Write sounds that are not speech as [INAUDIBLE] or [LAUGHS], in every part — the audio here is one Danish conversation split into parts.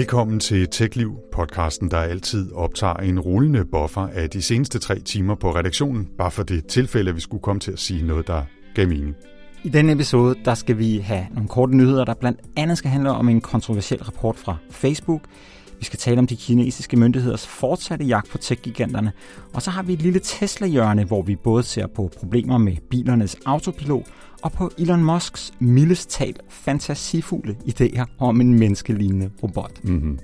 Velkommen til TechLiv, podcasten, der altid optager en rullende buffer af de seneste tre timer på redaktionen, bare for det tilfælde, at vi skulle komme til at sige noget, der gav mening. I denne episode, der skal vi have nogle korte nyheder, der blandt andet skal handle om en kontroversiel rapport fra Facebook. Vi skal tale om de kinesiske myndigheders fortsatte jagt på tech-giganterne. Og så har vi et lille Tesla-hjørne, hvor vi både ser på problemer med bilernes autopilot og på Elon Musks mildest talt fantasifulde idéer om en menneskelignende robot. Mm-hmm.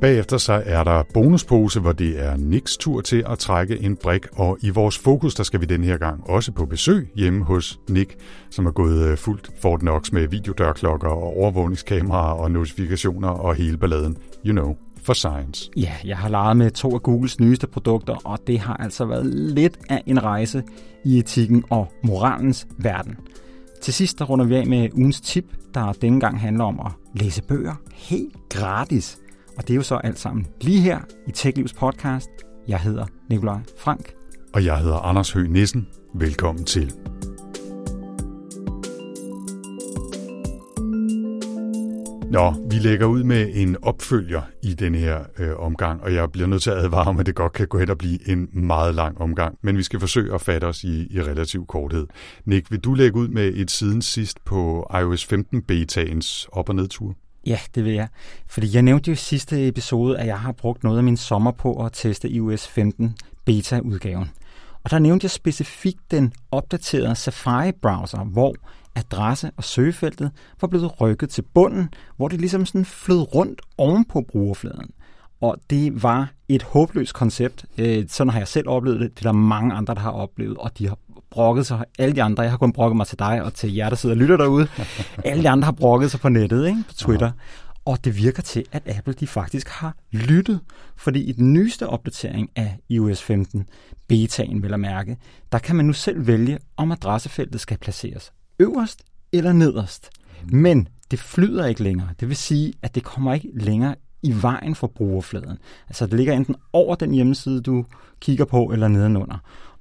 Bagefter så er der bonuspose, hvor det er Niks tur til at trække en brik, og i vores fokus, der skal vi den her gang også på besøg hjemme hos Nick, som er gået øh, fuldt Fort Knox med videodørklokker og overvågningskameraer og notifikationer og hele balladen. You know for science. Ja, jeg har leget med to af Googles nyeste produkter, og det har altså været lidt af en rejse i etikken og moralens verden. Til sidst der runder vi af med ugens tip, der denne gang handler om at læse bøger helt gratis. Og det er jo så alt sammen lige her i TechLivs podcast. Jeg hedder Nikolaj Frank. Og jeg hedder Anders Høgh Nissen. Velkommen til. Nå, vi lægger ud med en opfølger i den her øh, omgang, og jeg bliver nødt til at advare om, at det godt kan gå hen og blive en meget lang omgang, men vi skal forsøge at fatte os i, i relativ korthed. Nick, vil du lægge ud med et siden sidst på iOS 15 betaens op- og nedtur? Ja, det vil jeg. Fordi jeg nævnte jo i sidste episode, at jeg har brugt noget af min sommer på at teste iOS 15 beta-udgaven. Og der nævnte jeg specifikt den opdaterede Safari-browser, hvor adresse og søgefeltet var blevet rykket til bunden, hvor det ligesom sådan flød rundt oven på brugerfladen. Og det var et håbløst koncept. Øh, sådan har jeg selv oplevet det. Det er der mange andre, der har oplevet, og de har brokket sig. Alle de andre, jeg har kun brokket mig til dig og til jer, der sidder og lytter derude. [LAUGHS] Alle de andre har brokket sig på nettet, ikke? på Twitter. Og det virker til, at Apple de faktisk har lyttet. Fordi i den nyeste opdatering af iOS 15, betaen vil at mærke, der kan man nu selv vælge, om adressefeltet skal placeres øverst eller nederst. Men det flyder ikke længere. Det vil sige, at det kommer ikke længere i vejen for brugerfladen. Altså det ligger enten over den hjemmeside, du kigger på, eller nedenunder.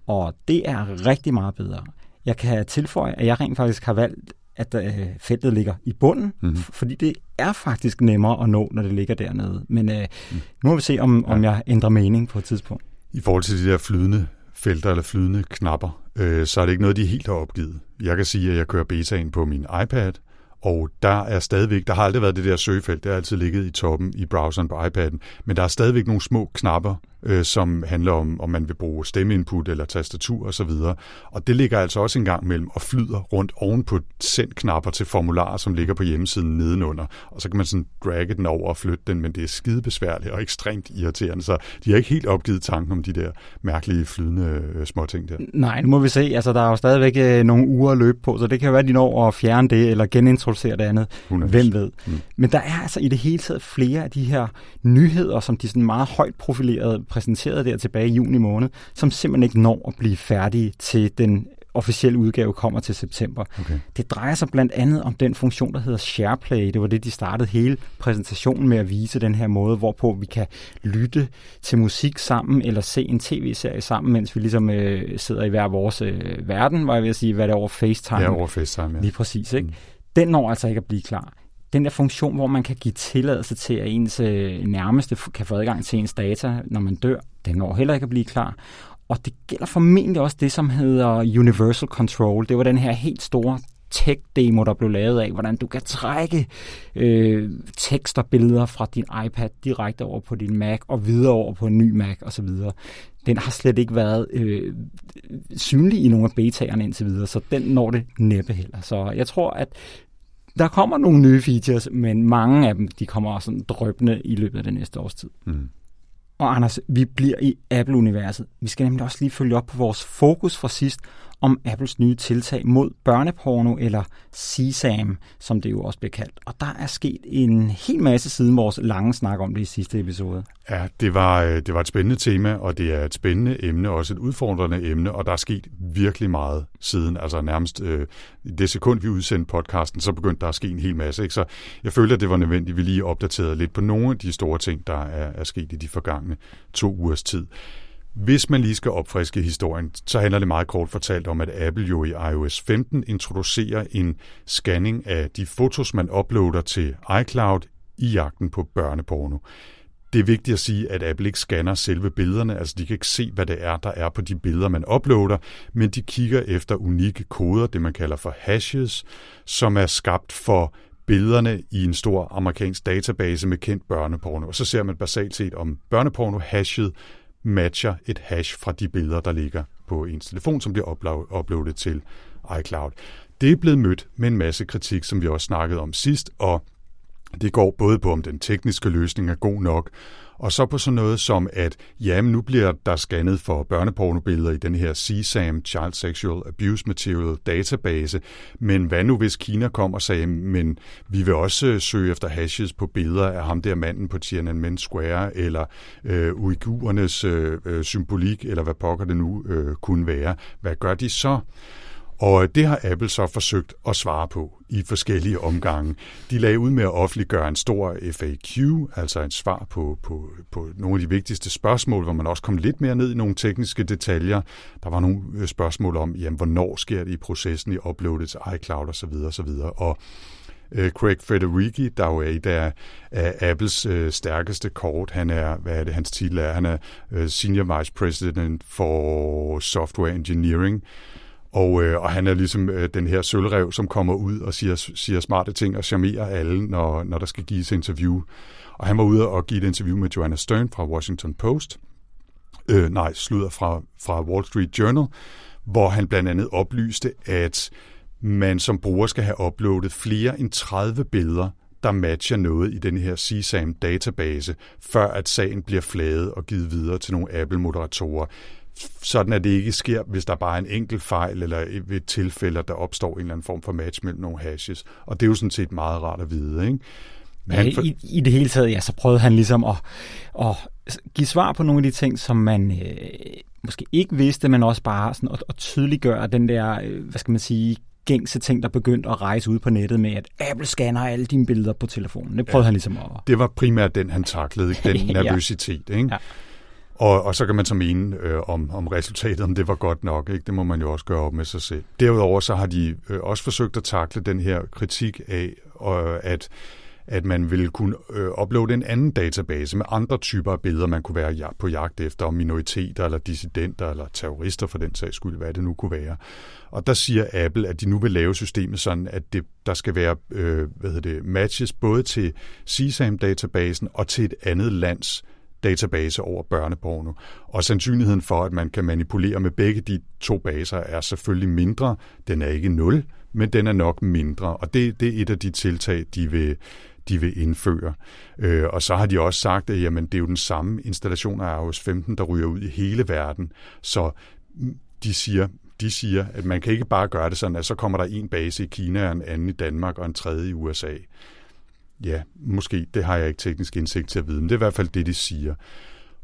Og det er rigtig meget bedre. Jeg kan tilføje, at jeg rent faktisk har valgt, at øh, feltet ligger i bunden, mm-hmm. fordi det er faktisk nemmere at nå, når det ligger dernede. Men øh, mm. nu må vi se, om, om jeg ændrer mening på et tidspunkt. I forhold til de der flydende felter eller flydende knapper, øh, så er det ikke noget, de helt har opgivet. Jeg kan sige, at jeg kører betaen på min iPad, og der er stadigvæk, der har aldrig været det der søgefelt, det har altid ligget i toppen i browseren på iPad'en, men der er stadigvæk nogle små knapper, øh, som handler om, om man vil bruge stemmeinput eller tastatur osv. Og, og det ligger altså også en gang mellem og flyder rundt oven på send-knapper til formularer, som ligger på hjemmesiden nedenunder. Og så kan man sådan dragge den over og flytte den, men det er skide besværligt og ekstremt irriterende, så de har ikke helt opgivet tanken om de der mærkelige flydende øh, småting der. Nej, nu må vi se. Altså, der er jo stadigvæk øh, nogle uger at løbe på, så det kan være, at de når at fjerne det eller genintroducere det andet. 100. Hvem ved. Mm. Men der er altså i det hele taget flere af de her nyheder, som de sådan meget højt profilerede præsenteret der tilbage i juni måned, som simpelthen ikke når at blive færdige til den officielle udgave kommer til september. Okay. Det drejer sig blandt andet om den funktion, der hedder SharePlay. Det var det, de startede hele præsentationen med at vise den her måde, hvorpå vi kan lytte til musik sammen, eller se en tv-serie sammen, mens vi ligesom øh, sidder i hver vores øh, verden, var jeg ved at sige, hvad det er over FaceTime. Ja, over FaceTime, ja. Lige præcis, ikke? Mm. Den når altså ikke at blive klar den der funktion, hvor man kan give tilladelse til, at ens øh, nærmeste kan få adgang til ens data, når man dør, den når heller ikke at blive klar. Og det gælder formentlig også det, som hedder Universal Control. Det var den her helt store tech-demo, der blev lavet af, hvordan du kan trække øh, tekster og billeder fra din iPad direkte over på din Mac og videre over på en ny Mac osv. Den har slet ikke været øh, synlig i nogle af betaerne indtil videre, så den når det næppe heller. Så jeg tror, at der kommer nogle nye features, men mange af dem, de kommer sådan drøbende i løbet af det næste års tid. Mm. Og Anders, vi bliver i Apple-universet. Vi skal nemlig også lige følge op på vores fokus fra sidst, om Apples nye tiltag mod børneporno, eller CSAM, som det jo også bliver kaldt. Og der er sket en hel masse siden vores lange snak om det i sidste episode. Ja, det var, øh, det var et spændende tema, og det er et spændende emne, også et udfordrende emne, og der er sket virkelig meget siden. Altså nærmest øh, det sekund, vi udsendte podcasten, så begyndte der at ske en hel masse. Ikke? Så jeg følte, at det var nødvendigt, at vi lige opdaterede lidt på nogle af de store ting, der er, er sket i de forgangne to ugers tid. Hvis man lige skal opfriske historien, så handler det meget kort fortalt om, at Apple jo i iOS 15 introducerer en scanning af de fotos, man uploader til iCloud i jagten på børneporno. Det er vigtigt at sige, at Apple ikke scanner selve billederne, altså de kan ikke se, hvad det er, der er på de billeder, man uploader, men de kigger efter unikke koder, det man kalder for hashes, som er skabt for billederne i en stor amerikansk database med kendt børneporno. Og så ser man basalt set, om børneporno-hashet matcher et hash fra de billeder, der ligger på ens telefon, som bliver uploadet til iCloud. Det er blevet mødt med en masse kritik, som vi også snakkede om sidst, og det går både på, om den tekniske løsning er god nok, og så på sådan noget som, at jamen, nu bliver der scannet for børnepornobilleder i den her CSAM, Child Sexual Abuse Material Database, men hvad nu hvis Kina kom og sagde, men vi vil også øh, søge efter hashes på billeder af ham der manden på Tiananmen Square, eller øh, uigurernes øh, øh, symbolik, eller hvad pokker det nu øh, kunne være. Hvad gør de så? Og det har Apple så forsøgt at svare på i forskellige omgange. De lagde ud med at offentliggøre en stor FAQ, altså et svar på, på, på nogle af de vigtigste spørgsmål, hvor man også kom lidt mere ned i nogle tekniske detaljer. Der var nogle øh, spørgsmål om, jamen, hvornår sker det i processen i uploadet til iCloud osv. osv. Og øh, Craig Federighi, der jo er et af, af Apples øh, stærkeste kort. Han er, hvad er det, hans titel er? Han er øh, Senior Vice President for Software Engineering. Og, øh, og han er ligesom øh, den her sølvrev, som kommer ud og siger, siger smarte ting og charmerer alle, når, når der skal gives interview. Og han var ude og give et interview med Joanna Stern fra Washington Post. Øh, nej, slutter fra, fra Wall Street Journal, hvor han blandt andet oplyste, at man som bruger skal have uploadet flere end 30 billeder, der matcher noget i den her CSAM-database, før at sagen bliver flaget og givet videre til nogle Apple-moderatorer sådan at det ikke sker, hvis der bare er en enkelt fejl eller ved et tilfælde, der opstår en eller anden form for match mellem nogle hashes. Og det er jo sådan set meget rart at vide. Ikke? Men han for... I, I det hele taget, ja, så prøvede han ligesom at, at give svar på nogle af de ting, som man øh, måske ikke vidste, men også bare sådan at, at tydeliggøre den der, øh, hvad skal man sige, gængse ting, der begyndte at rejse ud på nettet med, at Apple scanner alle dine billeder på telefonen. Det prøvede ja, han ligesom at... Det var primært den, han taklede, den [LAUGHS] nervøsitet. ja. Ikke? Ja. Og, og så kan man så mene øh, om, om resultatet, om det var godt nok. Ikke? Det må man jo også gøre op med sig selv. Derudover så har de øh, også forsøgt at takle den her kritik af, øh, at at man ville kunne øh, uploade en anden database med andre typer af billeder, man kunne være på jagt efter, om minoriteter eller dissidenter eller terrorister for den sags skyld, hvad det nu kunne være. Og der siger Apple, at de nu vil lave systemet sådan, at det, der skal være øh, hvad hedder det, matches både til CSAM-databasen og til et andet lands database over børneporno. Og sandsynligheden for, at man kan manipulere med begge de to baser, er selvfølgelig mindre. Den er ikke nul, men den er nok mindre. Og det, det er et af de tiltag, de vil, de vil indføre. Øh, og så har de også sagt, at jamen, det er jo den samme installation af iOS 15, der ryger ud i hele verden. Så de siger, de siger, at man kan ikke bare gøre det sådan, at så kommer der en base i Kina, en anden i Danmark og en tredje i USA. Ja, måske. Det har jeg ikke teknisk indsigt til at vide, men det er i hvert fald det, de siger.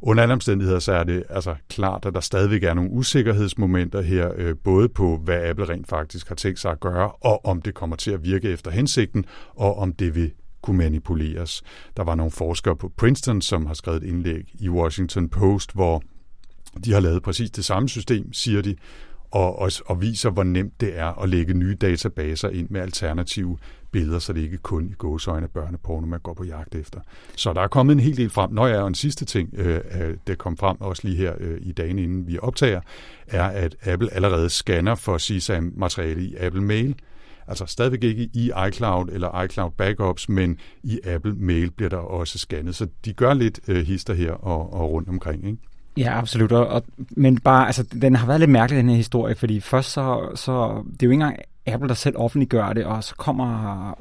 Under alle omstændigheder, så er det altså klart, at der stadigvæk er nogle usikkerhedsmomenter her, øh, både på, hvad Apple rent faktisk har tænkt sig at gøre, og om det kommer til at virke efter hensigten, og om det vil kunne manipuleres. Der var nogle forskere på Princeton, som har skrevet et indlæg i Washington Post, hvor de har lavet præcis det samme system, siger de, og, og, og viser, hvor nemt det er at lægge nye databaser ind med alternative billeder, så det ikke kun i gåsøjne børneporno, man går på jagt efter. Så der er kommet en hel del frem. Nå ja, og en sidste ting, øh, der kom frem også lige her øh, i dagen inden vi optager, er, at Apple allerede scanner for CSAM-materiale i Apple Mail. Altså stadigvæk ikke i iCloud eller iCloud Backups, men i Apple Mail bliver der også scannet. Så de gør lidt øh, hister her og, og rundt omkring. Ikke? Ja, absolut. Og, og, men bare, altså, den har været lidt mærkelig, den her historie, fordi først så, så det er jo ikke engang Apple, der selv offentliggør det, og så kommer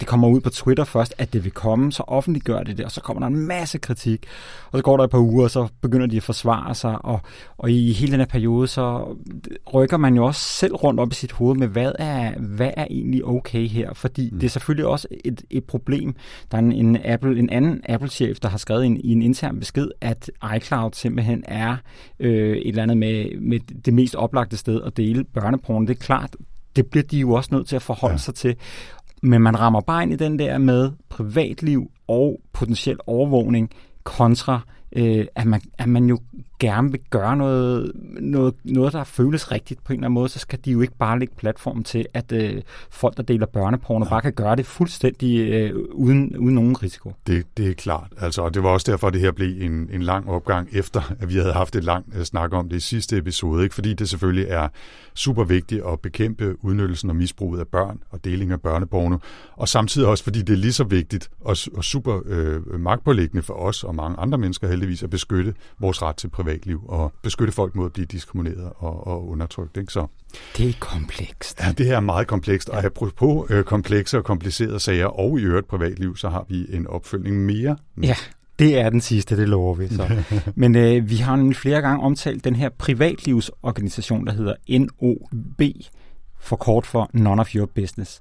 det kommer ud på Twitter først, at det vil komme, så offentliggør det det, og så kommer der en masse kritik, og så går der et par uger, og så begynder de at forsvare sig, og, og i hele den her periode, så rykker man jo også selv rundt op i sit hoved med, hvad er, hvad er egentlig okay her, fordi mm. det er selvfølgelig også et, et problem. Der er en, en, Apple, en anden Apple-chef, der har skrevet en, i en intern besked, at iCloud simpelthen er øh, et eller andet med, med det mest oplagte sted at dele børneporno. Det er klart, det bliver de jo også nødt til at forholde ja. sig til. Men man rammer bare ind i den der med privatliv og potentiel overvågning kontra, øh, at, man, at man jo gerne vil gøre noget, noget, noget, der føles rigtigt på en eller anden måde, så skal de jo ikke bare lægge platform til, at øh, folk, der deler børneporno, bare kan gøre det fuldstændig øh, uden, uden nogen risiko. Det, det er klart. Altså, og det var også derfor, at det her blev en, en lang opgang efter, at vi havde haft et langt øh, snak om det i sidste episode. Ikke? Fordi det selvfølgelig er super vigtigt at bekæmpe udnyttelsen og misbruget af børn og deling af børneporno. Og samtidig også, fordi det er lige så vigtigt og, og super øh, magtpålæggende for os og mange andre mennesker heldigvis at beskytte vores ret til privatliv og beskytte folk mod at blive diskrimineret og, og undertrykt. Ikke? Så, det er komplekst. Ja, det her er meget komplekst. Og apropos øh, komplekse og komplicerede sager og i øvrigt privatliv, så har vi en opfølgning mere. Ja, det er den sidste, det lover vi så. [LAUGHS] Men øh, vi har nemlig flere gange omtalt den her privatlivsorganisation, der hedder NOB, for kort for None of Your Business.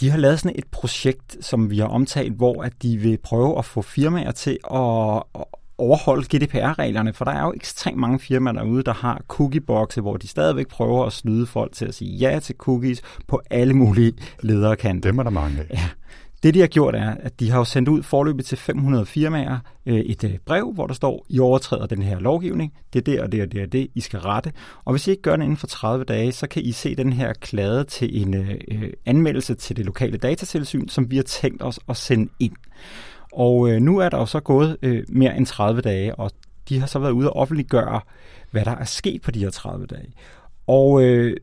De har lavet sådan et projekt, som vi har omtalt, hvor at de vil prøve at få firmaer til at overholde GDPR-reglerne, for der er jo ekstremt mange firmaer derude, der har cookiebokse, hvor de stadigvæk prøver at snyde folk til at sige ja til cookies på alle mulige lederkanter. Dem er der mange af. Ja. Det, de har gjort, er, at de har jo sendt ud forløbet til 500 firmaer øh, et øh, brev, hvor der står, I overtræder den her lovgivning, det er det og det og det og det, I skal rette. Og hvis I ikke gør det inden for 30 dage, så kan I se den her klade til en øh, anmeldelse til det lokale datatilsyn, som vi har tænkt os at sende ind. Og øh, nu er der jo så gået øh, mere end 30 dage, og de har så været ude og offentliggøre, hvad der er sket på de her 30 dage. Og øh,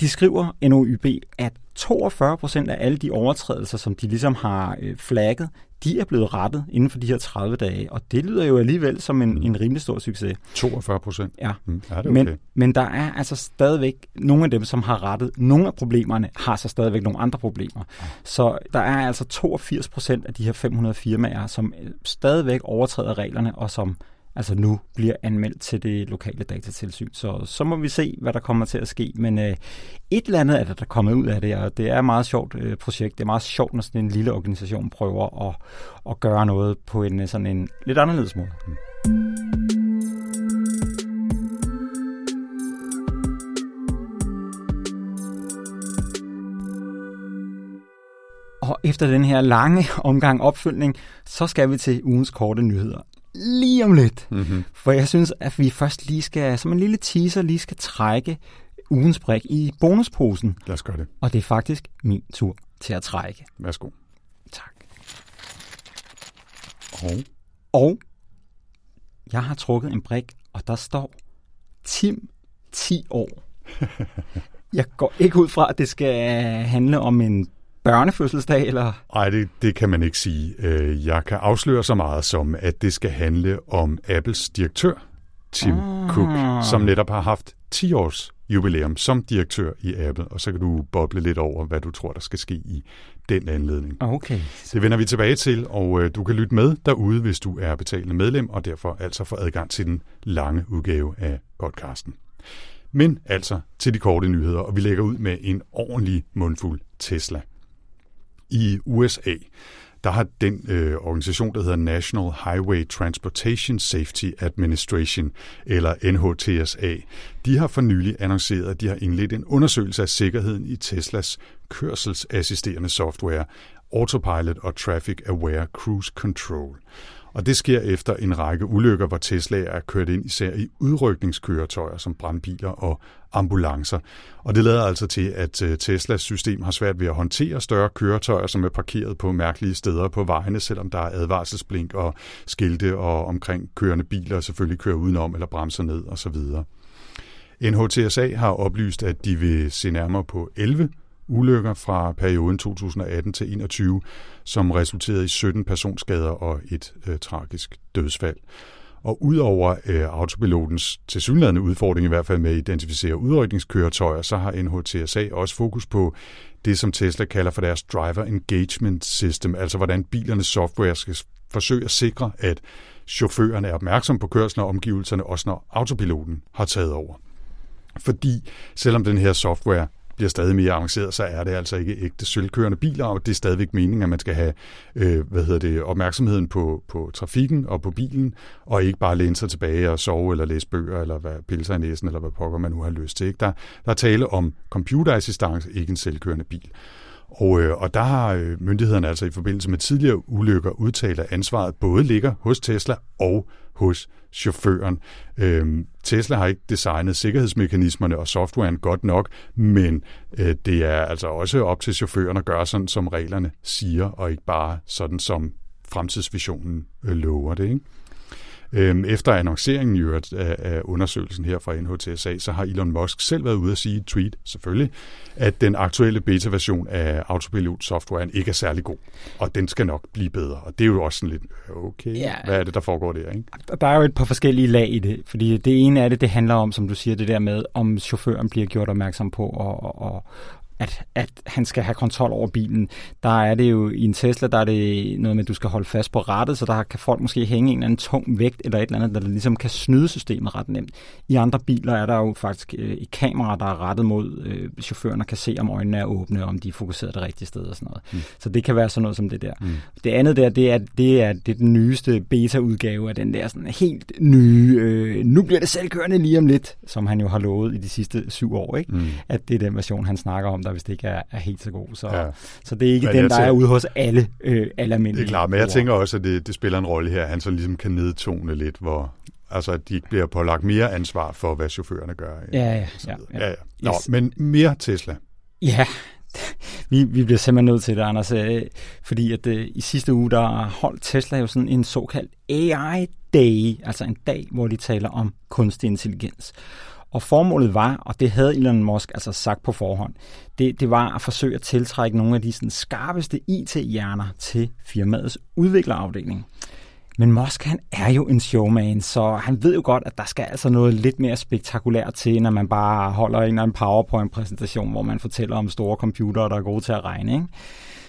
de skriver, NOYB, at 42 procent af alle de overtrædelser, som de ligesom har øh, flagget, de er blevet rettet inden for de her 30 dage, og det lyder jo alligevel som en, en rimelig stor succes. 42 procent? Ja. Mm, er det okay? men, men der er altså stadigvæk nogle af dem, som har rettet nogle af problemerne, har så stadigvæk nogle andre problemer. Så der er altså 82 procent af de her 500 firmaer, som øh, stadigvæk overtræder reglerne, og som altså nu bliver anmeldt til det lokale datatilsyn. Så så må vi se, hvad der kommer til at ske. Men øh, et eller andet er der, der kommet ud af det, og det er et meget sjovt øh, projekt. Det er meget sjovt, når sådan en lille organisation prøver at, at gøre noget på en øh, sådan en lidt anderledes måde. Mm. Og efter den her lange omgang opfølgning, så skal vi til ugens korte nyheder lige om lidt. Mm-hmm. For jeg synes, at vi først lige skal, som en lille teaser, lige skal trække ugens brik i bonusposen. Lad os gøre det. Og det er faktisk min tur til at trække. Værsgo. Tak. Og? Og jeg har trukket en brik, og der står Tim 10 år. [LAUGHS] jeg går ikke ud fra, at det skal handle om en børnefødselsdag? Eller? Nej, det, det kan man ikke sige. Øh, jeg kan afsløre så meget som, at det skal handle om Apples direktør, Tim ah. Cook, som netop har haft 10 års jubilæum som direktør i Apple, og så kan du boble lidt over, hvad du tror, der skal ske i den anledning. Okay. Det vender vi tilbage til, og øh, du kan lytte med derude, hvis du er betalende medlem, og derfor altså få adgang til den lange udgave af podcasten. Men altså til de korte nyheder, og vi lægger ud med en ordentlig mundfuld Tesla i USA, der har den øh, organisation, der hedder National Highway Transportation Safety Administration, eller NHTSA, de har for nylig annonceret, at de har indledt en undersøgelse af sikkerheden i Teslas kørselsassisterende software, Autopilot og Traffic Aware Cruise Control. Og det sker efter en række ulykker, hvor Tesla er kørt ind især i udrykningskøretøjer som brandbiler og ambulancer. Og det lader altså til, at øh, Teslas system har svært ved at håndtere større køretøjer, som er parkeret på mærkelige steder på vejene, selvom der er advarselsblink og skilte og omkring kørende biler selvfølgelig kører udenom eller bremser ned osv. NHTSA har oplyst, at de vil se nærmere på 11 ulykker fra perioden 2018 til 2021, som resulterede i 17 personskader og et øh, tragisk dødsfald. Og udover øh, autopilotens tilsyneladende udfordring, i hvert fald med at identificere udrykningskøretøjer, så har NHTSA også fokus på det, som Tesla kalder for deres Driver Engagement System, altså hvordan bilernes software skal forsøge at sikre, at chaufføren er opmærksom på kørslen og omgivelserne, også når autopiloten har taget over. Fordi selvom den her software bliver stadig mere avanceret, så er det altså ikke ægte sølvkørende biler, og det er stadigvæk meningen, at man skal have øh, hvad hedder det, opmærksomheden på, på trafikken og på bilen, og ikke bare læne sig tilbage og sove eller læse bøger, eller hvad pilser i næsen, eller hvad pokker man nu har lyst til. Ikke? Der, der er tale om computerassistance, ikke en selvkørende bil. Og, øh, og der har øh, myndighederne altså i forbindelse med tidligere ulykker udtalt, at ansvaret både ligger hos Tesla og hos chaufføren. Øhm, Tesla har ikke designet sikkerhedsmekanismerne og softwaren godt nok, men øh, det er altså også op til chaufføren at gøre sådan, som reglerne siger, og ikke bare sådan, som fremtidsvisionen øh, lover det. Ikke? Øhm, efter annonceringen i øvrigt af, af undersøgelsen her fra NHTSA, så har Elon Musk selv været ude at sige i et tweet, selvfølgelig, at den aktuelle beta-version af autopilot-softwaren ikke er særlig god, og den skal nok blive bedre. Og det er jo også sådan lidt, okay, ja. hvad er det, der foregår der? Ikke? Der er jo et par forskellige lag i det, fordi det ene af det, det handler om, som du siger, det der med, om chaufføren bliver gjort opmærksom på, og, og, at, at han skal have kontrol over bilen. Der er det jo i en Tesla, der er det noget med, at du skal holde fast på rattet, så der kan folk måske hænge en eller anden tung vægt eller et eller andet, der ligesom kan snyde systemet ret nemt. I andre biler er der jo faktisk øh, et kamera, der er rettet mod øh, chaufføren og kan se, om øjnene er åbne, og om de er fokuseret det rigtige sted og sådan noget. Mm. Så det kan være sådan noget som det der. Mm. Det andet der, det er, det er, det er den nyeste beta-udgave af den der sådan helt nye, øh, nu bliver det selvkørende lige om lidt, som han jo har lovet i de sidste syv år, ikke? Mm. at det er den version, han snakker om der hvis det ikke er, er helt så god. Så, ja. så det er ikke men den, der er ude hos alle, øh, alle almindelige Det er klart, men jeg tænker også, at det, det spiller en rolle her, han så ligesom kan nedtone lidt, hvor, Altså, at de ikke bliver pålagt mere ansvar for, hvad chaufførerne gør. Ja, ja. ja, ja. ja, ja. Nå, yes. men mere Tesla. Ja, [LAUGHS] vi, vi bliver simpelthen nødt til det, Anders, øh, fordi at øh, i sidste uge, der holdt Tesla jo sådan en såkaldt AI Day, altså en dag, hvor de taler om kunstig intelligens. Og formålet var, og det havde Elon Musk altså sagt på forhånd, det, det var at forsøge at tiltrække nogle af de sådan, skarpeste IT-hjerner til firmaets udviklerafdeling. Men Musk han er jo en showman, så han ved jo godt, at der skal altså noget lidt mere spektakulært til, når man bare holder en eller anden PowerPoint-præsentation, hvor man fortæller om store computere, der er gode til at regne. Ikke?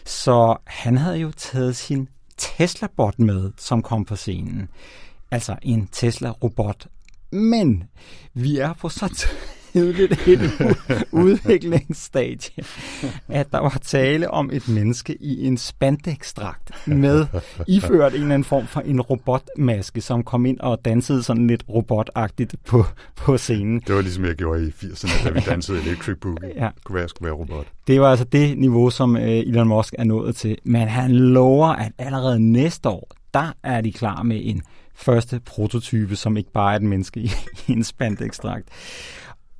Så han havde jo taget sin Tesla-bot med, som kom på scenen. Altså en Tesla-robot, men vi er på så tidligt et udviklingsstadie, at der var tale om et menneske i en spandekstrakt med iført en eller anden form for en robotmaske, som kom ind og dansede sådan lidt robotagtigt på, på scenen. Det var ligesom jeg gjorde i 80'erne, da vi dansede Electric Boogie. Ja. Det kunne være, jeg skulle være robot. Det var altså det niveau, som øh, Elon Musk er nået til. Men han lover, at allerede næste år, der er de klar med en første prototype, som ikke bare er et menneske i, i en spandekstrakt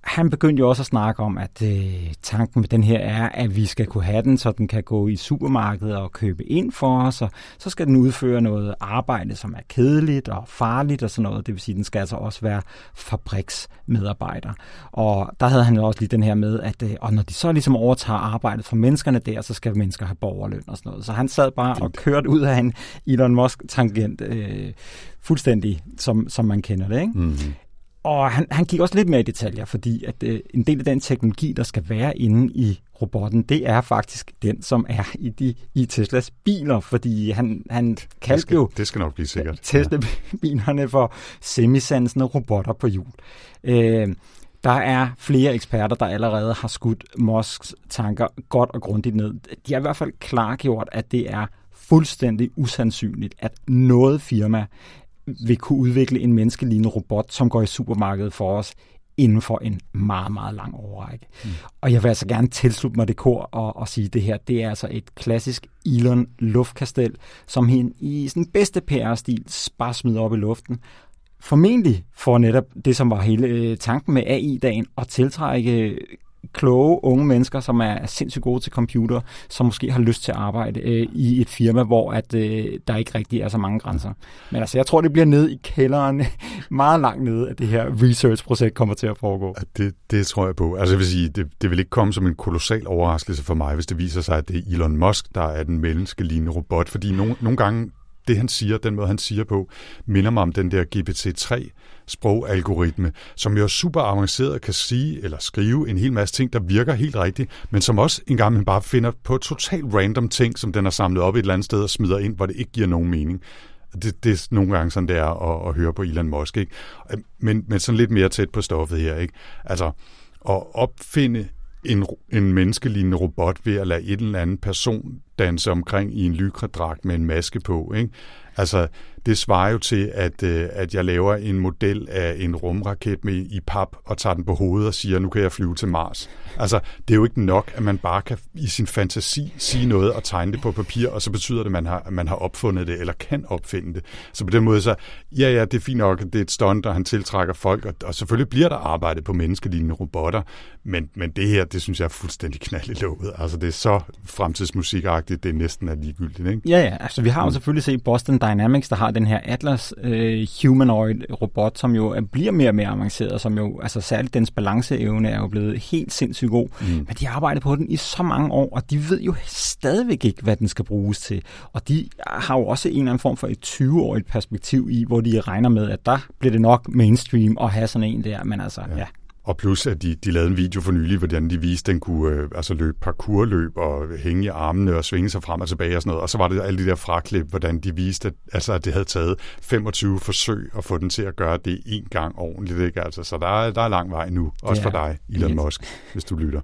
han begyndte jo også at snakke om, at øh, tanken med den her er, at vi skal kunne have den, så den kan gå i supermarkedet og købe ind for os, og så skal den udføre noget arbejde, som er kedeligt og farligt og sådan noget. Det vil sige, at den skal altså også være fabriksmedarbejder. Og der havde han jo også lige den her med, at øh, og når de så ligesom overtager arbejdet for menneskerne der, så skal mennesker have borgerløn og sådan noget. Så han sad bare og kørte ud af en Elon Musk-tangent øh, fuldstændig, som, som man kender det. Ikke? Mm-hmm. Og han, han gik også lidt mere i detaljer, fordi at øh, en del af den teknologi, der skal være inde i robotten, det er faktisk den, som er i, de, i Teslas biler, fordi han, han kaldte jo det skal nok blive sikkert. Tesla-bilerne [LAUGHS] for semisansende robotter på hjul. Øh, der er flere eksperter, der allerede har skudt Musks tanker godt og grundigt ned. De har i hvert fald klargjort, at det er fuldstændig usandsynligt, at noget firma vil kunne udvikle en menneskelignende robot, som går i supermarkedet for os inden for en meget, meget lang overrække. Mm. Og jeg vil altså gerne tilslutte mig det kor og, og sige, at det her det er altså et klassisk Elon luftkastel, som han i sin bedste PR-stil bare smider op i luften. Formentlig for netop det, som var hele øh, tanken med AI-dagen, at tiltrække kloge unge mennesker, som er sindssygt gode til computer, som måske har lyst til at arbejde øh, i et firma, hvor at øh, der ikke rigtig er så mange grænser. Men altså, jeg tror, det bliver ned i kælderen, [LAUGHS] meget langt nede, at det her research-projekt kommer til at foregå. Ja, det, det tror jeg på. Altså, jeg vil sige, det, det vil ikke komme som en kolossal overraskelse for mig, hvis det viser sig, at det er Elon Musk, der er den menneskelignende robot, fordi no, nogle gange det han siger, den måde han siger på, minder mig om den der GPT-3 sprogalgoritme, som jo er super avanceret kan sige eller skrive en hel masse ting, der virker helt rigtigt, men som også engang man bare finder på totalt random ting, som den har samlet op et eller andet sted og smider ind, hvor det ikke giver nogen mening. Det, det er nogle gange sådan, det er at, at høre på Elon Musk. Ikke? Men, men sådan lidt mere tæt på stoffet her. Ikke? Altså, at opfinde en, en menneskelignende robot ved at lade et eller andet person danse omkring i en lykredragt med en maske på. Ikke? Altså, det svarer jo til, at, øh, at jeg laver en model af en rumraket med i pap og tager den på hovedet og siger, nu kan jeg flyve til Mars. Altså, det er jo ikke nok, at man bare kan i sin fantasi sige noget og tegne det på papir, og så betyder det, at man har, at man har opfundet det, eller kan opfinde det. Så på den måde så, ja, ja, det er fint nok, det er et stunt, og han tiltrækker folk, og, og selvfølgelig bliver der arbejdet på menneskelignende robotter, men, men det her, det synes jeg er fuldstændig knald i låget. Altså, det er så fremtidsmusikagtigt, det er næsten er ligegyldigt, ikke? Ja, ja, altså vi har jo mm. selvfølgelig set Boston Dynamics, der har den her Atlas øh, humanoid robot, som jo bliver mere og mere avanceret, som jo, altså særligt dens balanceevne er jo blevet helt sindssygt god, mm. men de har arbejdet på den i så mange år, og de ved jo stadigvæk ikke, hvad den skal bruges til. Og de har jo også en eller anden form for et 20-årigt perspektiv i, hvor de regner med, at der bliver det nok mainstream at have sådan en der, men altså, ja. ja og plus, at de, de lavede en video for nylig, hvordan de viste, at den kunne øh, altså løbe parkourløb og hænge i armene og svinge sig frem og tilbage og sådan noget. Og så var det alle de der fraklip, hvordan de viste, at, altså, at det havde taget 25 forsøg at få den til at gøre det en gang ordentligt. Ikke? Altså, så der er, der er lang vej nu, også ja, for dig, Elon Musk, hvis du lytter.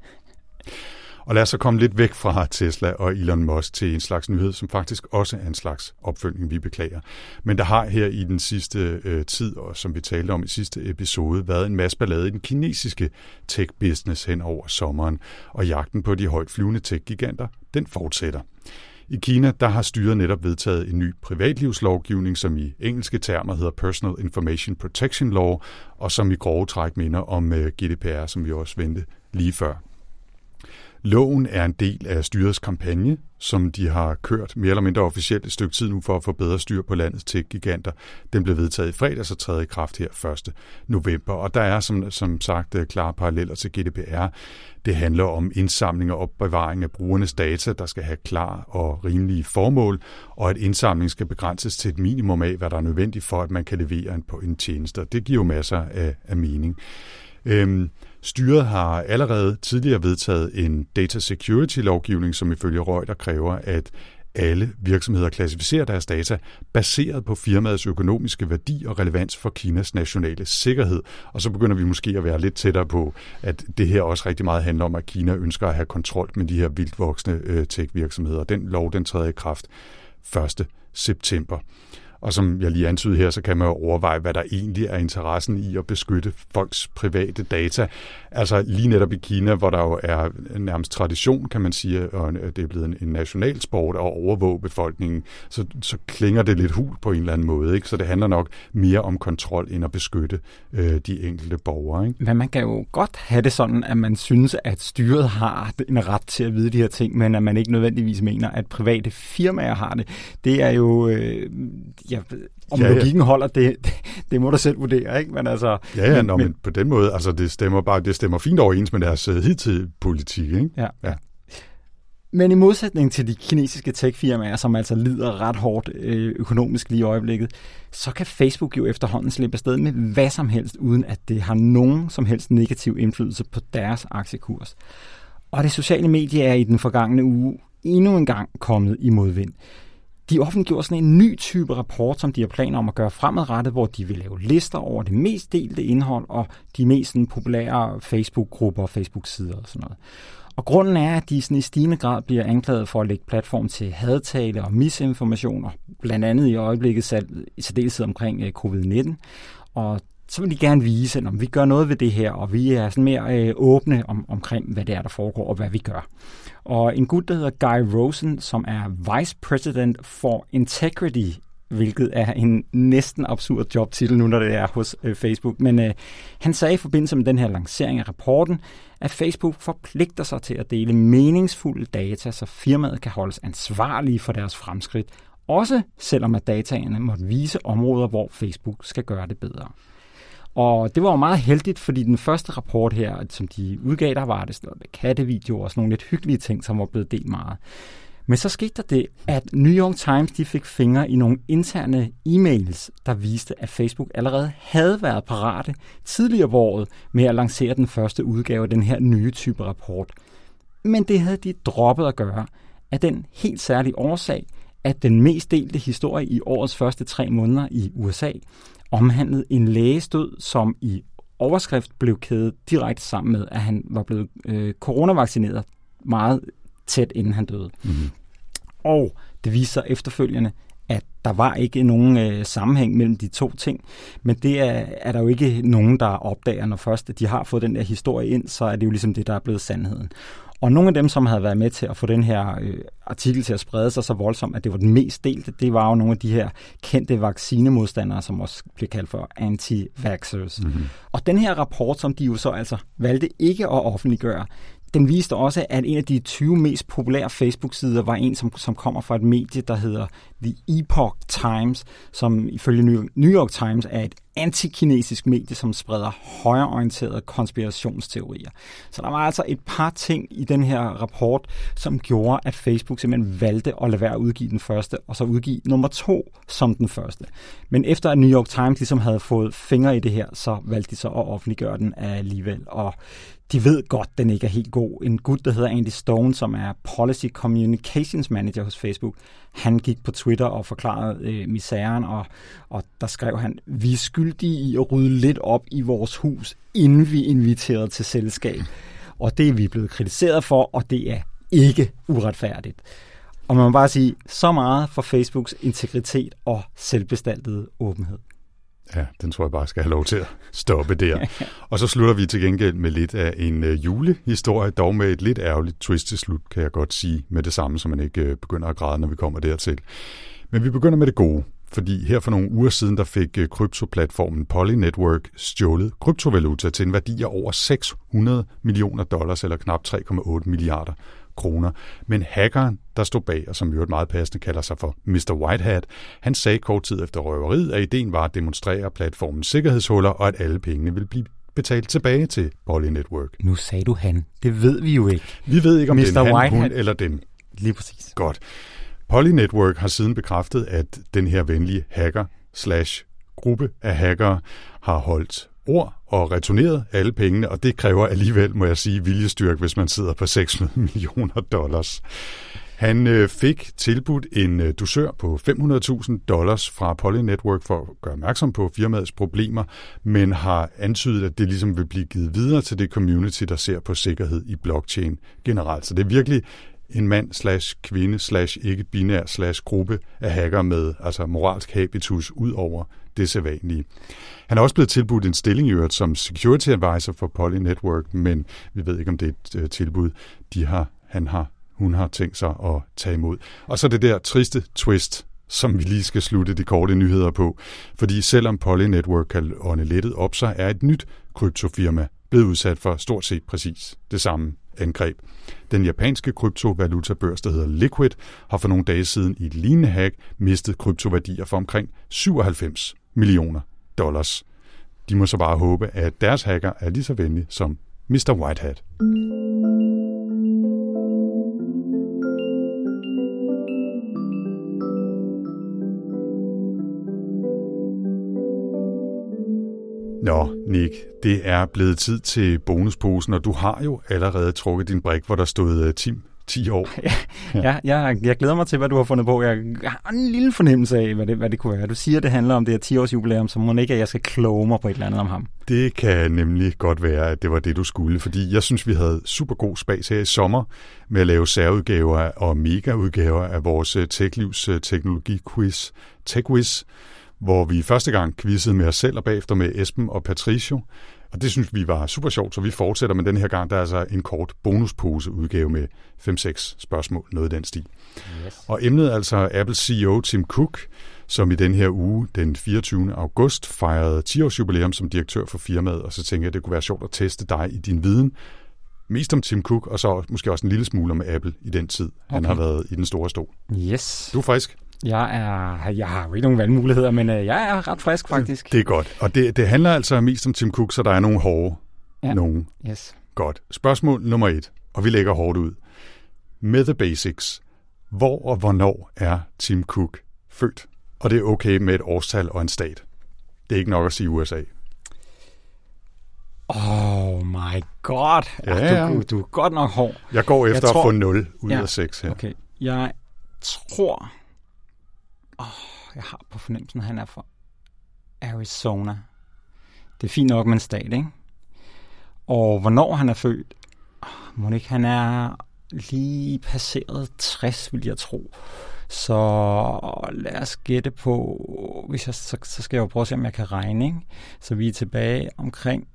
Og lad os så komme lidt væk fra Tesla og Elon Musk til en slags nyhed, som faktisk også er en slags opfølgning, vi beklager. Men der har her i den sidste øh, tid, og som vi talte om i sidste episode, været en masse ballade i den kinesiske tech-business hen over sommeren, og jagten på de højt flyvende tech-giganter, den fortsætter. I Kina der har styret netop vedtaget en ny privatlivslovgivning, som i engelske termer hedder Personal Information Protection Law, og som i grove træk minder om øh, GDPR, som vi også vendte lige før. Loven er en del af styrets kampagne, som de har kørt mere eller mindre officielt et stykke tid nu for at få bedre styr på landets tech-giganter. Den blev vedtaget i fredags og træder i kraft her 1. november. Og der er som, som sagt øh, klare paralleller til GDPR. Det handler om indsamling og opbevaring af brugernes data, der skal have klar og rimelige formål, og at indsamling skal begrænses til et minimum af, hvad der er nødvendigt for, at man kan levere en, på en tjeneste. Det giver jo masser af, af mening. Øhm, styret har allerede tidligere vedtaget en data security lovgivning, som ifølge Reuters kræver, at alle virksomheder klassificerer deres data baseret på firmaets økonomiske værdi og relevans for Kinas nationale sikkerhed. Og så begynder vi måske at være lidt tættere på, at det her også rigtig meget handler om, at Kina ønsker at have kontrol med de her vildt voksne øh, tech-virksomheder. Den lov, den træder i kraft 1. september. Og som jeg lige antydede her, så kan man jo overveje, hvad der egentlig er interessen i at beskytte folks private data. Altså lige netop i Kina, hvor der jo er nærmest tradition, kan man sige, og det er blevet en, national sport at overvåge befolkningen, så, så klinger det lidt hul på en eller anden måde. Ikke? Så det handler nok mere om kontrol, end at beskytte øh, de enkelte borgere. Ikke? Men man kan jo godt have det sådan, at man synes, at styret har en ret til at vide de her ting, men at man ikke nødvendigvis mener, at private firmaer har det. Det er jo... Øh, ja, om ja, ja. logikken holder, det, det, [LAUGHS] det må du selv vurdere, ikke? Men altså, ja, ja, men, nå, men, men på den måde, altså det stemmer bare, det stemmer fint overens med deres uh, hidtidige politik, ikke? Ja. ja. Men i modsætning til de kinesiske techfirmaer, som altså lider ret hårdt øh, økonomisk lige i øjeblikket, så kan Facebook jo efterhånden slippe afsted med hvad som helst, uden at det har nogen som helst negativ indflydelse på deres aktiekurs. Og det sociale medie er i den forgangne uge endnu en gang kommet i modvind de offentliggjorde sådan en ny type rapport, som de har planer om at gøre fremadrettet, hvor de vil lave lister over det mest delte indhold og de mest sådan, populære Facebook-grupper og Facebook-sider og sådan noget. Og grunden er, at de sådan i stigende grad bliver anklaget for at lægge platform til hadtale og misinformation, og blandt andet i øjeblikket sat, i særdeleshed omkring øh, covid-19. Og så vil de gerne vise, at vi gør noget ved det her, og vi er sådan mere øh, åbne om, omkring, hvad det er, der foregår, og hvad vi gør. Og en gut, der hedder Guy Rosen, som er Vice President for Integrity, hvilket er en næsten absurd jobtitel nu, når det er hos øh, Facebook. Men øh, han sagde i forbindelse med den her lancering af rapporten, at Facebook forpligter sig til at dele meningsfulde data, så firmaet kan holdes ansvarlige for deres fremskridt, også selvom at dataene måtte vise områder, hvor Facebook skal gøre det bedre. Og det var jo meget heldigt, fordi den første rapport her, som de udgav, der var det sådan noget med kattevideoer og sådan nogle lidt hyggelige ting, som var blevet delt meget. Men så skete der det, at New York Times de fik fingre i nogle interne e-mails, der viste, at Facebook allerede havde været parate tidligere på året med at lancere den første udgave af den her nye type rapport. Men det havde de droppet at gøre af den helt særlige årsag, at den mest delte historie i årets første tre måneder i USA omhandlede en læges død, som i overskrift blev kædet direkte sammen med, at han var blevet øh, coronavaccineret meget tæt inden han døde. Mm-hmm. Og det viser efterfølgende, at der var ikke nogen øh, sammenhæng mellem de to ting, men det er, er der jo ikke nogen, der opdager, når først de har fået den der historie ind, så er det jo ligesom det, der er blevet sandheden. Og nogle af dem, som havde været med til at få den her øh, artikel til at sprede sig så voldsomt, at det var den mest delte, det var jo nogle af de her kendte vaccinemodstandere, som også bliver kaldt for anti-vaxxers. Mm-hmm. Og den her rapport, som de jo så altså valgte ikke at offentliggøre, den viste også, at en af de 20 mest populære Facebook-sider var en, som, som kommer fra et medie, der hedder The Epoch Times, som ifølge New York Times er et antikinesisk medie, som spreder højreorienterede konspirationsteorier. Så der var altså et par ting i den her rapport, som gjorde, at Facebook simpelthen valgte at lade være at udgive den første, og så udgive nummer to som den første. Men efter at New York Times ligesom havde fået fingre i det her, så valgte de så at offentliggøre den alligevel. Og de ved godt, den ikke er helt god. En gut, der hedder Andy Stone, som er Policy Communications Manager hos Facebook, han gik på Twitter og forklarede øh, misæren, og, og der skrev han, vi er skyldige i at rydde lidt op i vores hus, inden vi inviterede til selskab. Og det er vi blevet kritiseret for, og det er ikke uretfærdigt. Og man må bare sige, så meget for Facebooks integritet og selvbestaltede åbenhed. Ja, den tror jeg bare skal have lov til at stoppe der. [LAUGHS] og så slutter vi til gengæld med lidt af en øh, julehistorie, dog med et lidt ærgerligt twist til slut, kan jeg godt sige, med det samme, så man ikke øh, begynder at græde, når vi kommer dertil. Men vi begynder med det gode, fordi her for nogle uger siden, der fik øh, kryptoplatformen Poly Network stjålet kryptovaluta til en værdi af over 600 millioner dollars, eller knap 3,8 milliarder kroner. Men hackeren, der stod bag, og som i øvrigt meget passende kalder sig for Mr. Whitehat, han sagde kort tid efter røveriet, at ideen var at demonstrere platformens sikkerhedshuller, og at alle pengene ville blive betalt tilbage til Poly Network. Nu sagde du han. Det ved vi jo ikke. Vi ved ikke, om Mr. det er han, Whitehat. hun eller den. Lige præcis. Godt. Poly Network har siden bekræftet, at den her venlige hacker slash gruppe af hackere har holdt ord og returneret alle pengene, og det kræver alligevel, må jeg sige, viljestyrke, hvis man sidder på 600 millioner dollars. Han øh, fik tilbudt en øh, dusør på 500.000 dollars fra Poly Network for at gøre opmærksom på firmaets problemer, men har antydet, at det ligesom vil blive givet videre til det community, der ser på sikkerhed i blockchain generelt. Så det er virkelig en mand slash kvinde slash ikke binær slash gruppe af hacker med altså moralsk habitus ud over det sædvanlige. Han er også blevet tilbudt en stilling i øvrigt som security advisor for Poly Network, men vi ved ikke, om det er et øh, tilbud, de har, han har, hun har tænkt sig at tage imod. Og så det der triste twist, som vi lige skal slutte de korte nyheder på. Fordi selvom Poly Network kan ånde lettet op sig, er et nyt kryptofirma blevet udsat for stort set præcis det samme angreb. Den japanske kryptovalutabørs, der hedder Liquid, har for nogle dage siden i et lignende hack mistet kryptoværdier for omkring 97 millioner dollars. De må så bare håbe, at deres hacker er lige så venlig som Mr. Whitehat. Nå, Nick, det er blevet tid til bonusposen, og du har jo allerede trukket din brik, hvor der stod Tim 10 år. [LAUGHS] ja, ja jeg, jeg glæder mig til, hvad du har fundet på. Jeg har en lille fornemmelse af, hvad det, hvad det kunne være. Du siger, det handler om det her 10-års jubilæum, så må ikke, at jeg skal kloge mig på et eller andet om ham. Det kan nemlig godt være, at det var det, du skulle, fordi jeg synes, vi havde super god spas her i sommer med at lave særudgaver og mega-udgaver af vores øh, TechLivs øh, teknologi-quiz, TechWiz, hvor vi første gang quizzede med os selv og bagefter med Esben og Patricio. Og det synes vi var super sjovt, så vi fortsætter med den her gang. Der er altså en kort bonuspose udgave med 5-6 spørgsmål, noget i den stil. Yes. Og emnet er altså Apple CEO Tim Cook, som i den her uge, den 24. august, fejrede 10 års jubilæum som direktør for firmaet, og så tænker jeg, at det kunne være sjovt at teste dig i din viden, mest om Tim Cook, og så måske også en lille smule om Apple i den tid, okay. han har været i den store stol. Yes. Du er frisk. Jeg, er, jeg har jo ikke nogen valgmuligheder, men øh, jeg er ret frisk faktisk. Det er godt. Og det, det handler altså mest om Tim Cook, så der er nogle hårde ja. nogen. Yes. Godt. Spørgsmål nummer et, og vi lægger hårdt ud. Med the basics. Hvor og hvornår er Tim Cook født? Og det er okay med et årstal og en stat. Det er ikke nok at sige USA. Oh my god. Ja, ja. Du, du er godt nok hård. Jeg går efter jeg tror, at få 0 ud ja, af 6 her. Okay. Jeg tror, Oh, jeg har på fornemmelsen, at han er fra Arizona. Det er fint nok med en stat, ikke? Og hvornår han er født? Oh, må han er lige passeret 60, vil jeg tro. Så lad os gætte på, hvis jeg, så, så skal jeg jo prøve at se, om jeg kan regne. Ikke? Så vi er tilbage omkring,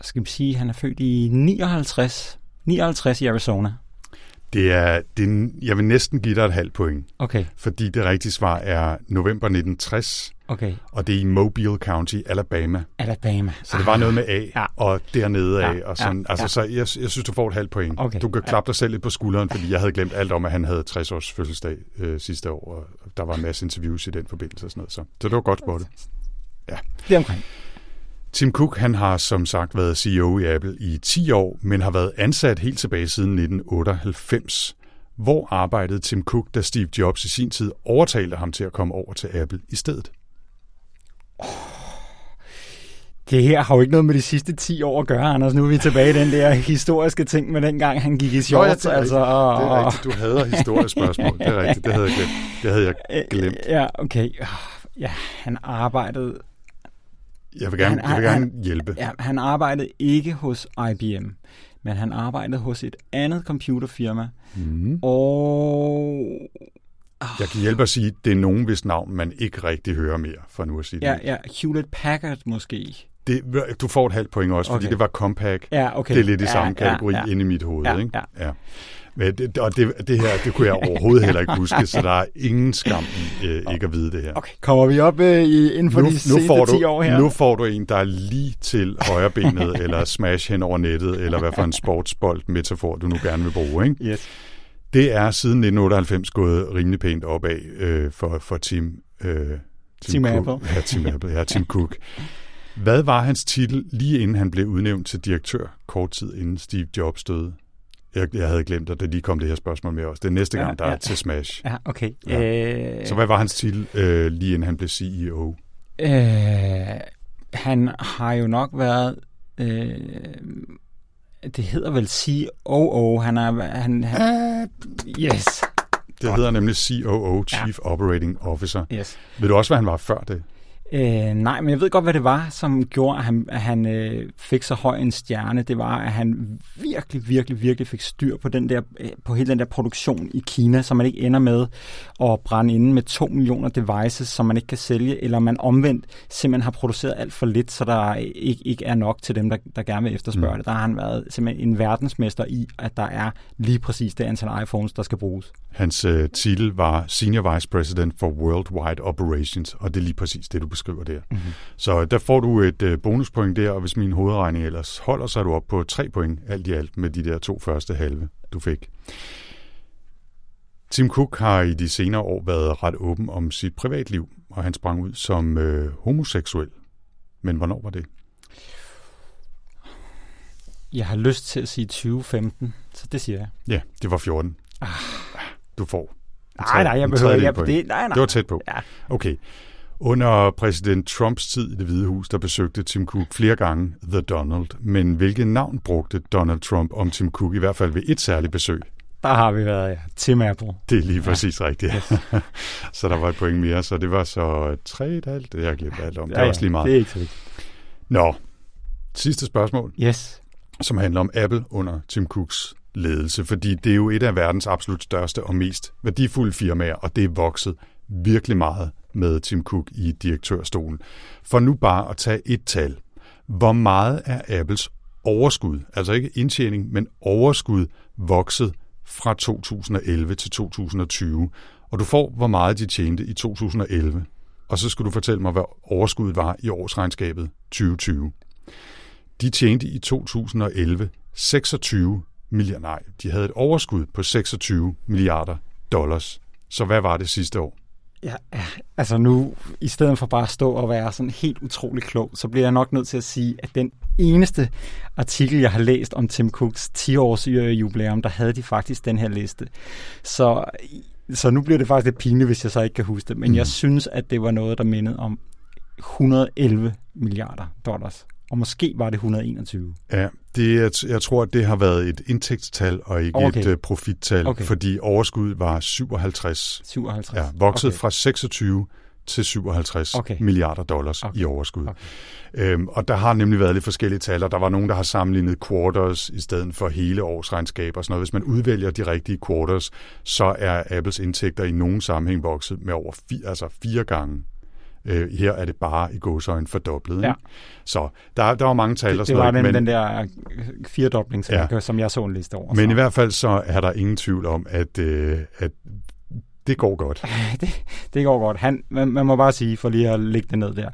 skal vi sige, han er født i 59, 59 i Arizona. Det er, det er, jeg vil næsten give dig et halvt point, Okay, fordi det rigtige svar er november 1960, okay. og det er i Mobile County, Alabama. Alabama. Så det var noget med A, Ja. og dernede af, Ja, og sådan. ja, altså, ja. så jeg, jeg synes, du får et halvt point. Okay, Du kan ja. klappe dig selv lidt på skulderen, fordi jeg havde glemt alt om, at han havde 60 års fødselsdag øh, sidste år, og der var en masse interviews i den forbindelse og sådan noget. Så, så det var godt spottet. Det er omkring. Tim Cook han har som sagt været CEO i Apple i 10 år, men har været ansat helt tilbage siden 1998. Hvor arbejdede Tim Cook, da Steve Jobs i sin tid overtalte ham til at komme over til Apple i stedet? Det her har jo ikke noget med de sidste 10 år at gøre, Anders. Nu er vi tilbage i den der historiske ting med dengang, han gik i shorts. Nå ja, det er altså, og, Det er rigtigt. Du hader spørgsmål. Det er rigtigt. Det havde jeg glemt. Det havde jeg glemt. Ja, okay. Ja, han arbejdede, Jeg vil gerne, Han- jeg vil han- gerne hjælpe. ja, han arbejdede ikke hos IBM, men han arbejdede hos et andet computerfirma. Mm. Og Jeg kan hjælpe at sige, at det er nogen, hvis navn man ikke rigtig hører mere, for nu at sige ja, det. ja, Hewlett Packard måske. det. Du får et halvt point også, fordi Okay. det var Compaq. Ja, okay. Det er lidt i ja, samme kategori ja, ja. inde i mit hoved. Ja, ikke? ja. Ja. Men det, og det, det her, det kunne jeg overhovedet heller ikke huske, så der er ingen skam i øh, ikke at vide det her. Okay, kommer vi op øh, i, inden for nu, de nu, seneste får 10 du, år her? nu får du en, der er lige til højrebenet, [LAUGHS] eller smash hen over nettet, eller hvad for en sportsbold-metafor, du nu gerne vil bruge. Ikke? Yes. Det er siden 1998 gået rimelig pænt opad øh, for, for Tim, øh, Tim Cook. Apple. Ja, Tim Apple. Ja, Tim Cook. Hvad var hans titel lige inden han blev udnævnt til direktør, kort tid inden Steve Jobs døde? Jeg, jeg havde glemt, at det lige kom det her spørgsmål med os. Det er næste gang, der ja. er til Smash. Ja, okay. Ja. Øh, Så hvad var hans titel øh, lige inden han blev CEO? Øh, han har jo nok været... Øh, det hedder vel COO. Han er... Han, han, yes. Det hedder nemlig COO, Chief ja. Operating Officer. yes. Ved du også, hvad han var før det? Øh, nej, men jeg ved godt, hvad det var, som gjorde, at han, at han øh, fik så høj en stjerne. Det var, at han virkelig, virkelig, virkelig fik styr på, den der, øh, på hele den der produktion i Kina, så man ikke ender med at brænde inde med to millioner devices, som man ikke kan sælge, eller man omvendt simpelthen har produceret alt for lidt, så der ikke, ikke er nok til dem, der, der gerne vil efterspørge Mm. det. Der har han været simpelthen en verdensmester i, at der er lige præcis det antal iPhones, der skal bruges. Hans øh, titel var Senior Vice President for Worldwide Operations, og det er lige præcis det, du beskriver der. Mm-hmm. Så der får du et øh, bonuspoint der, og hvis min hovedregning ellers holder, så er du op på tre point alt i alt med de der to første halve, du fik. Tim Cook har i de senere år været ret åben om sit privatliv, og han sprang ud som øh, homoseksuel. Men hvornår var det? Jeg har lyst til at sige 2015, så det siger jeg. Ja, det var 14. Ah. Du får. Nej, nej, jeg behøver ikke. Det, nej, nej. Det var tæt på. Ja. Okay. Under præsident Trumps tid i det hvide hus, der besøgte Tim Cook flere gange The Donald. Men hvilket navn brugte Donald Trump om Tim Cook, i hvert fald ved et særligt besøg? Der har vi været, ja. Tim Apple. Det er lige præcis ja. rigtigt. [LAUGHS] så der var et point mere, så det var så tre et halvt. Det har jeg glemt alt om. Det er også lige meget. Det er ikke så vigtigt. Nå, sidste spørgsmål, Yes. som handler om Apple under Tim Cooks ledelse, fordi det er jo et af verdens absolut største og mest værdifulde firmaer, og det er vokset virkelig meget med Tim Cook i direktørstolen. For nu bare at tage et tal. Hvor meget er Apples overskud, altså ikke indtjening, men overskud vokset fra 2011 til 2020? Og du får, hvor meget de tjente i 2011. Og så skal du fortælle mig, hvad overskuddet var i årsregnskabet 2020. De tjente i 2011 26 milliarder, nej, de havde et overskud på 26 milliarder dollars. Så hvad var det sidste år? Ja, altså nu, i stedet for bare at stå og være sådan helt utrolig klog, så bliver jeg nok nødt til at sige, at den eneste artikel, jeg har læst om Tim Cooks 10-års jubilæum, der havde de faktisk den her liste. Så, så nu bliver det faktisk lidt pinligt, hvis jeg så ikke kan huske det, men mm. jeg synes, at det var noget, der mindede om 111 milliarder dollars. Og måske var det 121. Ja, det, er- jeg tror, at det har været et indtægtstal og ikke Okay. et uh, profittal, Okay. fordi overskuddet var 57. 57. Ja, vokset Okay. fra 26 til 57 okay. milliarder dollars okay. i overskud. Okay. Øhm, og der har nemlig været lidt forskellige tal, og der var nogen, der har sammenlignet quarters i stedet for hele årsregnskab og sådan noget. Hvis man udvælger de rigtige quarters, så er Apples indtægter i nogen sammenhæng vokset med over fire, altså fire gange Øh, her er det bare i gåsøjne fordoblet. Ja. Så der, der var mange tal og sådan Det var den, men, den der firedobling, ja. som jeg så en liste over. Men så. i hvert fald så er der ingen tvivl om, at, øh, at det går godt. [LAUGHS] det, det går godt. Han, man, man må bare sige, for lige at lægge det ned der,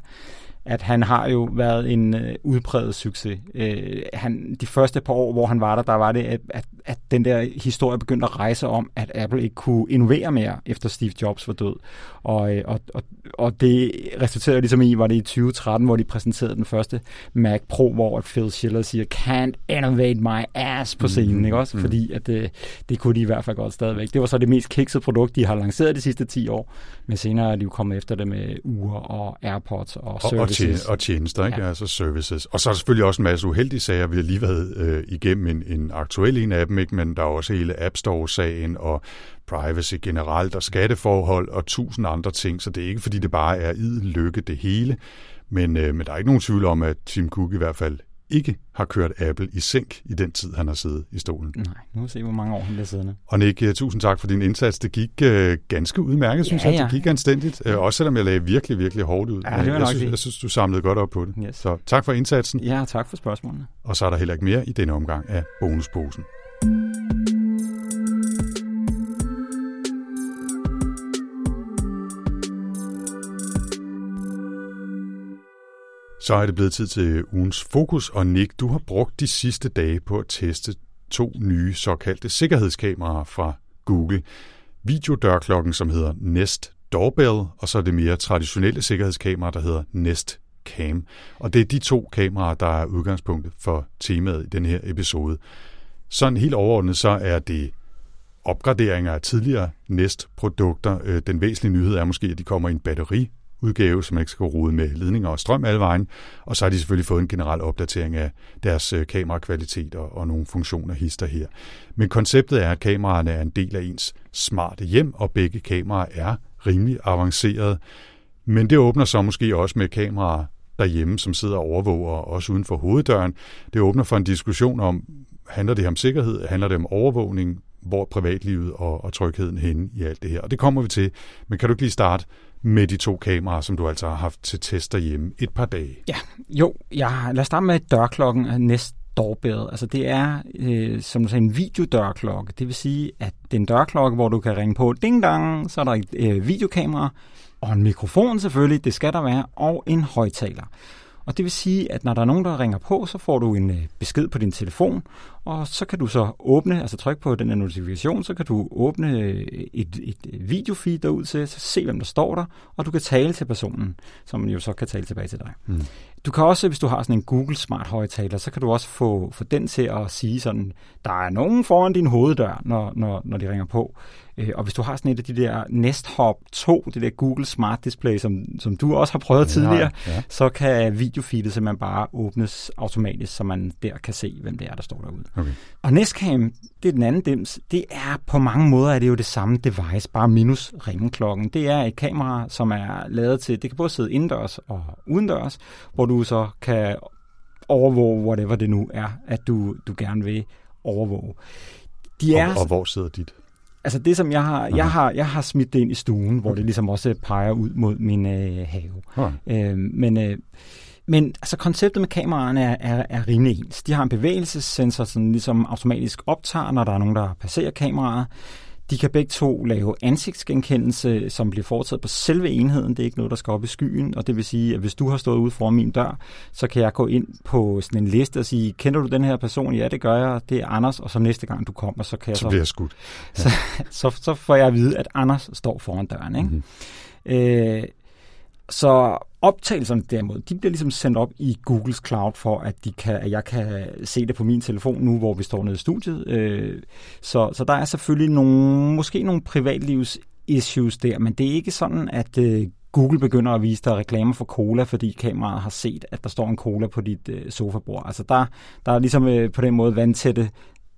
at han har jo været en øh, udpræget succes. Øh, han, de første par år, hvor han var der, der var det, at, at, at den der historie begyndte at rejse om, at Apple ikke kunne innovere mere, efter Steve Jobs var død. Og, øh, og, og, og det resulterede ligesom i, var det i 2013, hvor de præsenterede den første Mac Pro, hvor Phil Schiller siger, can't innovate my ass på scenen, mm-hmm. ikke også? Mm. Fordi at det, det kunne de i hvert fald godt stadigvæk. Det var så det mest kiksede produkt, de har lanceret de sidste 10 år, men senere er de jo kommet efter det med uger og AirPods og services. Og, og tjenester, ikke? Ja. Altså services. Og så er der selvfølgelig også en masse uheldige sager. Vi har lige været øh, igennem en, en aktuel en af dem, ikke? men der er også hele App Store-sagen og privacy generelt og skatteforhold og tusind andre ting, så det er ikke fordi det bare er idel lykke det hele, men, øh, men der er ikke nogen tvivl om, at Tim Cook i hvert fald ikke har kørt Apple i sænk i den tid, han har siddet i stolen. Nej, nu må se, hvor mange år han bliver siddende. Og Nick, øh, tusind tak for din indsats. Det gik uh, ganske udmærket, synes ja, jeg. Det gik anstændigt, uh, også selvom jeg lagde virkelig, virkelig hårdt ud. Ja, det jeg, synes, jeg synes, du samlede godt op på det. Yes. Så tak for indsatsen. Ja, tak for spørgsmålene. Og så er der heller ikke mere i denne omgang af Bonusposen. Så er det blevet tid til ugens fokus, og Nick, du har brugt de sidste dage på at teste to nye såkaldte sikkerhedskameraer fra Google. Videodørklokken, som hedder Nest Doorbell, og så det mere traditionelle sikkerhedskamera, der hedder Nest Cam. Og det er de to kameraer, der er udgangspunktet for temaet i den her episode. Sådan helt overordnet, så er det opgraderinger af tidligere Nest-produkter. Øh, den væsentlige nyhed er måske, at de kommer i en batteri udgave, som ikke skal rode med ledninger og strøm alle vejen. Og så har de selvfølgelig fået en generel opdatering af deres øh, kamerakvalitet og, og nogle funktioner hister her. Men konceptet er, at kameraerne er en del af ens smarte hjem, og begge kameraer er rimelig avancerede. Men det åbner så måske også med kameraer derhjemme, som sidder og overvåger, også uden for hoveddøren. Det åbner for en diskussion om, handler det om sikkerhed, handler det om overvågning, hvor privatlivet og, og trygheden henne i alt det her. Og det kommer vi til. Men kan du ikke lige starte med de to kameraer, som du altså har haft til test derhjemme et par dage? Ja, jo. Jeg, lad os starte med dørklokken næst doorbell. Altså det er, øh, som du sagde, en videodørklokke. Det vil sige, at det er en dørklokke, hvor du kan ringe på ding dang, så er der et øh, videokamera, og en mikrofon selvfølgelig, det skal der være, og en højtaler. Og det vil sige, at når der er nogen, der ringer på, så får du en øh, besked på din telefon, og så kan du så åbne, altså trykke på den her notifikation, så kan du åbne øh, et, et videofeed derud til, så se hvem der står der, og du kan tale til personen, som jo så kan tale tilbage til dig. Mm. Du kan også, hvis du har sådan en Google Smart højtaler, så kan du også få, få den til at sige sådan, der er nogen foran din hoveddør, når, når, når de ringer på. Øh, og hvis du har sådan et af de der Nest Hub 2, det der Google Smart Display, som, som du også har prøvet ja, tidligere, ja. så kan videofeedet simpelthen bare åbnes automatisk, så man der kan se, hvem det er, der står derude. Okay. Og Nestcam, det er den anden dims, det er på mange måder er det jo det samme device, bare minus ringeklokken. Det er et kamera, som er lavet til, det kan både sidde indendørs og udendørs, hvor du så kan overvåge whatever det nu er, at du, du gerne vil overvåge. De er, og, og hvor sidder dit? Altså det, som jeg har, jeg har, jeg har smidt det ind i stuen, hvor det ligesom også peger ud mod min øh, have. Okay. Øh, men, øh, men altså konceptet med kameraerne er, er, er rimelig ens. De har en bevægelsessensor, som ligesom automatisk optager, når der er nogen, der passerer kameraet. De kan begge to lave ansigtsgenkendelse, som bliver foretaget på selve enheden. Det er ikke noget, der skal op i skyen, og det vil sige, at hvis du har stået ude foran min dør, så kan jeg gå ind på sådan en liste og sige, kender du den her person? Ja, det gør jeg. Det er Anders, og så næste gang du kommer, så kan jeg så... Så bliver jeg skudt. Ja. [LAUGHS] Så, så, så får jeg at vide, at Anders står foran døren. Ikke? Mm-hmm. Øh, så optagelserne derimod, de bliver ligesom sendt op i Googles Cloud for, at, de kan, at jeg kan se det på min telefon nu, hvor vi står nede i studiet. Øh, så, så der er selvfølgelig nogle, måske nogle privatlivs issues der, men det er ikke sådan, at øh, Google begynder at vise dig reklamer for cola, fordi kameraet har set, at der står en cola på dit øh, sofabord. Altså der, der er ligesom øh, på den måde vandtætte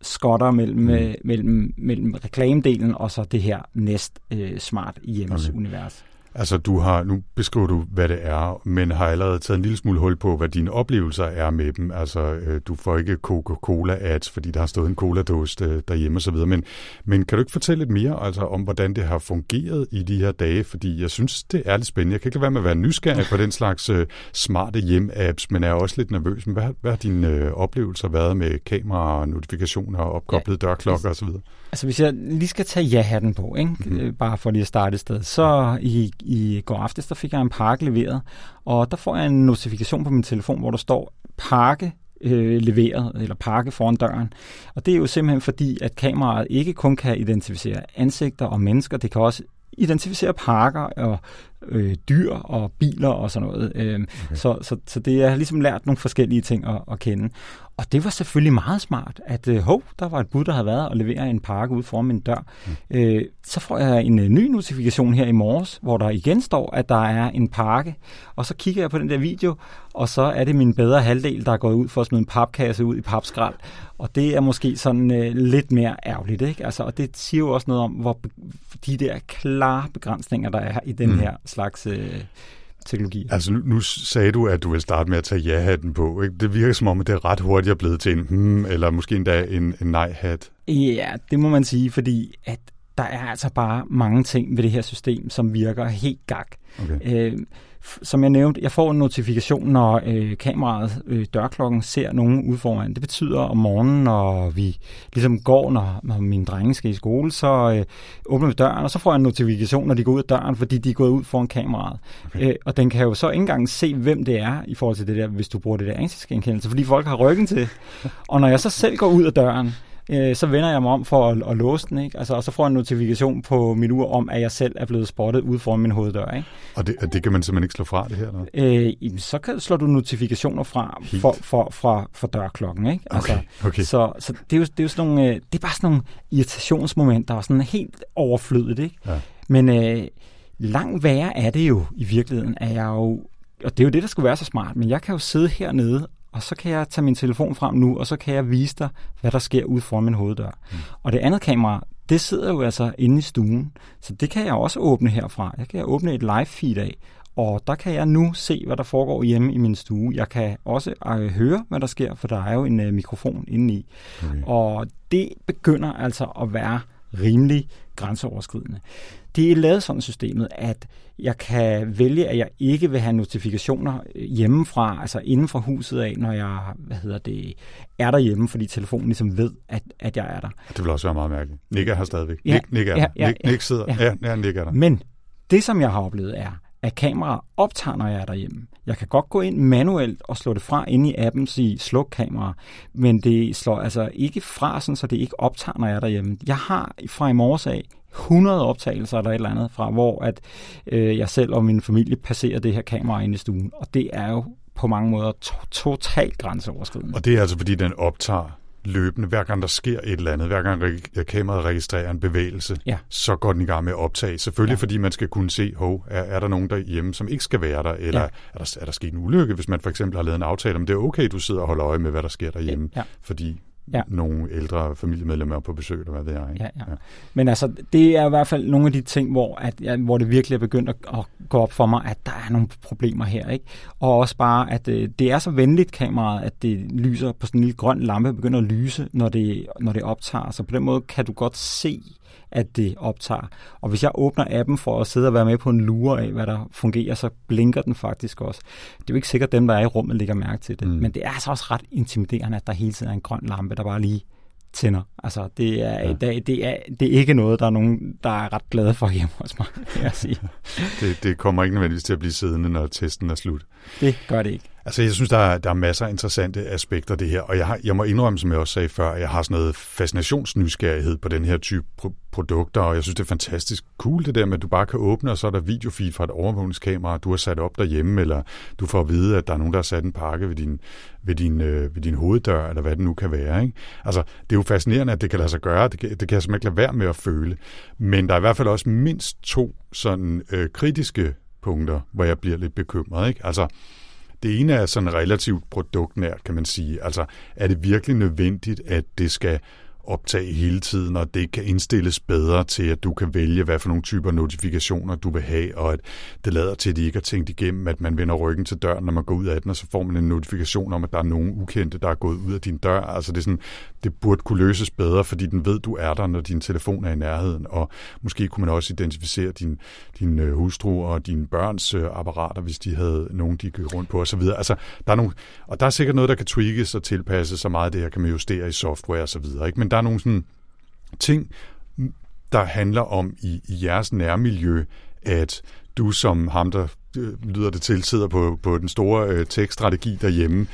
skotter mellem, mm. øh, mellem, mellem reklamedelen og så det her næst øh, smart hjemmes okay. univers. Altså, du har, nu beskriver du, hvad det er, men har allerede taget en lille smule hul på, hvad dine oplevelser er med dem. Altså, øh, du får ikke Coca-Cola-ads, fordi der har stået en cola-dåse øh, derhjemme osv., men, men kan du ikke fortælle lidt mere altså, om, hvordan det har fungeret i de her dage? Fordi jeg synes, det er lidt spændende. Jeg kan ikke lade være med at være nysgerrig på den slags øh, smarte hjem-apps, men er også lidt nervøs. Men hvad, hvad har dine øh, oplevelser været med kamera, notifikationer, opkoblet ja, dørklokker osv.? Altså hvis jeg lige skal tage ja-hatten på, ikke? Mm. bare for lige at starte et sted, så i, i går aftes, der fik jeg en pakke leveret, og der får jeg en notifikation på min telefon, hvor der står pakke øh, leveret, eller pakke foran døren. Og det er jo simpelthen fordi, at kameraet ikke kun kan identificere ansigter og mennesker, det kan også identificere pakker og øh, dyr og biler og sådan noget. Øh, okay. så, så, så det er ligesom lært nogle forskellige ting at, at kende. Og det var selvfølgelig meget smart, at øh, hov, der var et bud, der havde været og levere en pakke ud foran min dør. Mm. Øh, så får jeg en øh, ny notifikation her i morges, hvor der igen står, at der er en pakke. Og så kigger jeg på den der video, og så er det min bedre halvdel, der er gået ud for at smide en papkasse ud i papskrald. Og det er måske sådan øh, lidt mere ærgerligt, ikke? Altså, og det siger jo også noget om, hvor de der klare begrænsninger, der er i den mm. her slags... Øh, teknologi. Altså nu, sagde du, at du vil starte med at tage ja-hatten på. Ikke? Det virker som om, at det er ret hurtigt er blevet til en hmm, eller måske endda en, en nej-hat. Ja, det må man sige, fordi at der er altså bare mange ting ved det her system, som virker helt gak. Okay. Øh, som jeg nævnte, jeg får en notifikation, når øh, kameraet, øh, dørklokken, ser nogen ud foran. Det betyder om morgenen, når vi ligesom går, når, når mine drenge skal i skole, så øh, åbner vi døren, og så får jeg en notifikation, når de går ud af døren, fordi de er gået ud foran kameraet. Okay. Øh, og den kan jo så ikke engang se, hvem det er i forhold til det der, hvis du bruger det der ansigtsgenkendelse, fordi folk har ryggen til. [LAUGHS] Og når jeg så selv går ud af døren, øh, så vender jeg mig om for at, at låse den, ikke? Altså, og så får jeg en notifikation på min ur om, at jeg selv er blevet spottet ude foran min hoveddør. Ikke? Og det, det kan man simpelthen ikke slå fra, det her? Eller? Øh, så kan, slår du notifikationer fra for, for, for, for dørklokken. Ikke? Altså, okay, okay. Så, så det, er jo, det er jo sådan nogle, øh, det er bare sådan nogle irritationsmomenter, og sådan helt overflødigt. Ikke? Ja. Men øh, langt værre er det jo i virkeligheden, at jeg jo og det er jo det, der skulle være så smart, men jeg kan jo sidde hernede og så kan jeg tage min telefon frem nu, og så kan jeg vise dig, hvad der sker ude foran min hoveddør. Mm. Og det andet kamera, det sidder jo altså inde i stuen, så det kan jeg også åbne herfra. Jeg kan åbne et live feed af, og der kan jeg nu se, hvad der foregår hjemme i min stue. Jeg kan også øh, høre, hvad der sker, for der er jo en øh, mikrofon inde i. Okay. Og det begynder altså at være rimelig grænseoverskridende. Det er lavet sådan systemet, at jeg kan vælge, at jeg ikke vil have notifikationer hjemmefra, altså inden for huset af, når jeg hvad hedder det, er derhjemme, fordi telefonen ligesom ved, at, at jeg er der. Det vil også være meget mærkeligt. Nick er her stadigvæk. Ja, Nick, Nick er ja, der. Ja, Nick, Nick sidder. Ja, ja, ja, Nick er der. Men det, som jeg har oplevet, er, at kameraet optager, når jeg er derhjemme. Jeg kan godt gå ind manuelt og slå det fra inde i appen sige sluk kamera, men det slår altså ikke fra, sådan, så det ikke optager, når jeg er derhjemme. Jeg har fra i morges af 100 optagelser eller et eller andet fra, hvor at øh, jeg selv og min familie passerer det her kamera ind i stuen. Og det er jo på mange måder to- totalt grænseoverskridende. Og det er altså, fordi den optager løbende, hver gang der sker et eller andet, hver gang re- kameraet registrerer en bevægelse, ja. så går den i gang med at optage. Selvfølgelig ja. fordi man skal kunne se, hov, er, er der nogen derhjemme, som ikke skal være der, eller ja. er, der, er der sket en ulykke, hvis man for eksempel har lavet en aftale om, det er okay, du sidder og holder øje med, hvad der sker derhjemme, ja. fordi ja. nogle ældre familiemedlemmer på besøg, eller hvad ved jeg. Ikke? Ja, ja. Ja. Men altså, det er i hvert fald nogle af de ting, hvor, at, ja, hvor det virkelig er begyndt at, at gå op for mig, at der er nogle problemer her. Ikke? Og også bare, at øh, det er så venligt kameraet, at det lyser på sådan en lille grøn lampe, begynder at lyse, når det, når det optager. Så på den måde kan du godt se, at det optager. Og hvis jeg åbner appen for at sidde og være med på en lure af, hvad der fungerer, så blinker den faktisk også. Det er jo ikke sikkert, at dem, der er i rummet, lægger mærke til det. Mm. Men det er altså også ret intimiderende, at der hele tiden er en grøn lampe, der bare lige tænder. Altså, det er, ja. det, det, er, det er ikke noget, der er nogen, der er ret glade for hjemme hos mig, jeg sige. [LAUGHS] det, det kommer ikke nødvendigvis til at blive siddende, når testen er slut. Det gør det ikke. Altså, jeg synes, der er, der er masser af interessante aspekter af det her, og jeg, har, jeg må indrømme, som jeg også sagde før, at jeg har sådan noget fascinationsnysgerrighed på den her type pro- produkter, og jeg synes, det er fantastisk cool det der med, at du bare kan åbne, og så er der videofeed fra et overvågningskamera, du har sat op derhjemme, eller du får at vide, at der er nogen, der har sat en pakke ved din, ved din, øh, ved din hoveddør, eller hvad det nu kan være. Ikke? Altså, det er jo fascinerende, at det kan lade sig gøre, det kan, det kan jeg simpelthen ikke lade være med at føle, men der er i hvert fald også mindst to sådan øh, kritiske punkter, hvor jeg bliver lidt bekymret. Ikke? Altså, det ene er sådan relativt produktnært, kan man sige. Altså, er det virkelig nødvendigt, at det skal optage hele tiden, og det kan indstilles bedre til, at du kan vælge, hvad for nogle typer notifikationer du vil have, og at det lader til, at de ikke har tænkt igennem, at man vender ryggen til døren, når man går ud af den, og så får man en notifikation om, at der er nogen ukendte, der er gået ud af din dør. Altså det, er sådan, det burde kunne løses bedre, fordi den ved, du er der, når din telefon er i nærheden, og måske kunne man også identificere din, din øh, hustru og dine børns øh, apparater, hvis de havde nogen, de gik rundt på osv. Altså, der er nogle, og der er sikkert noget, der kan tweakes og tilpasses, så meget af det her kan man justere i software osv. Men der er nogle sådan ting, der handler om i, i jeres nærmiljø, at du som ham, der øh, lyder det til, sidder på, på den store øh, tekststrategi derhjemme,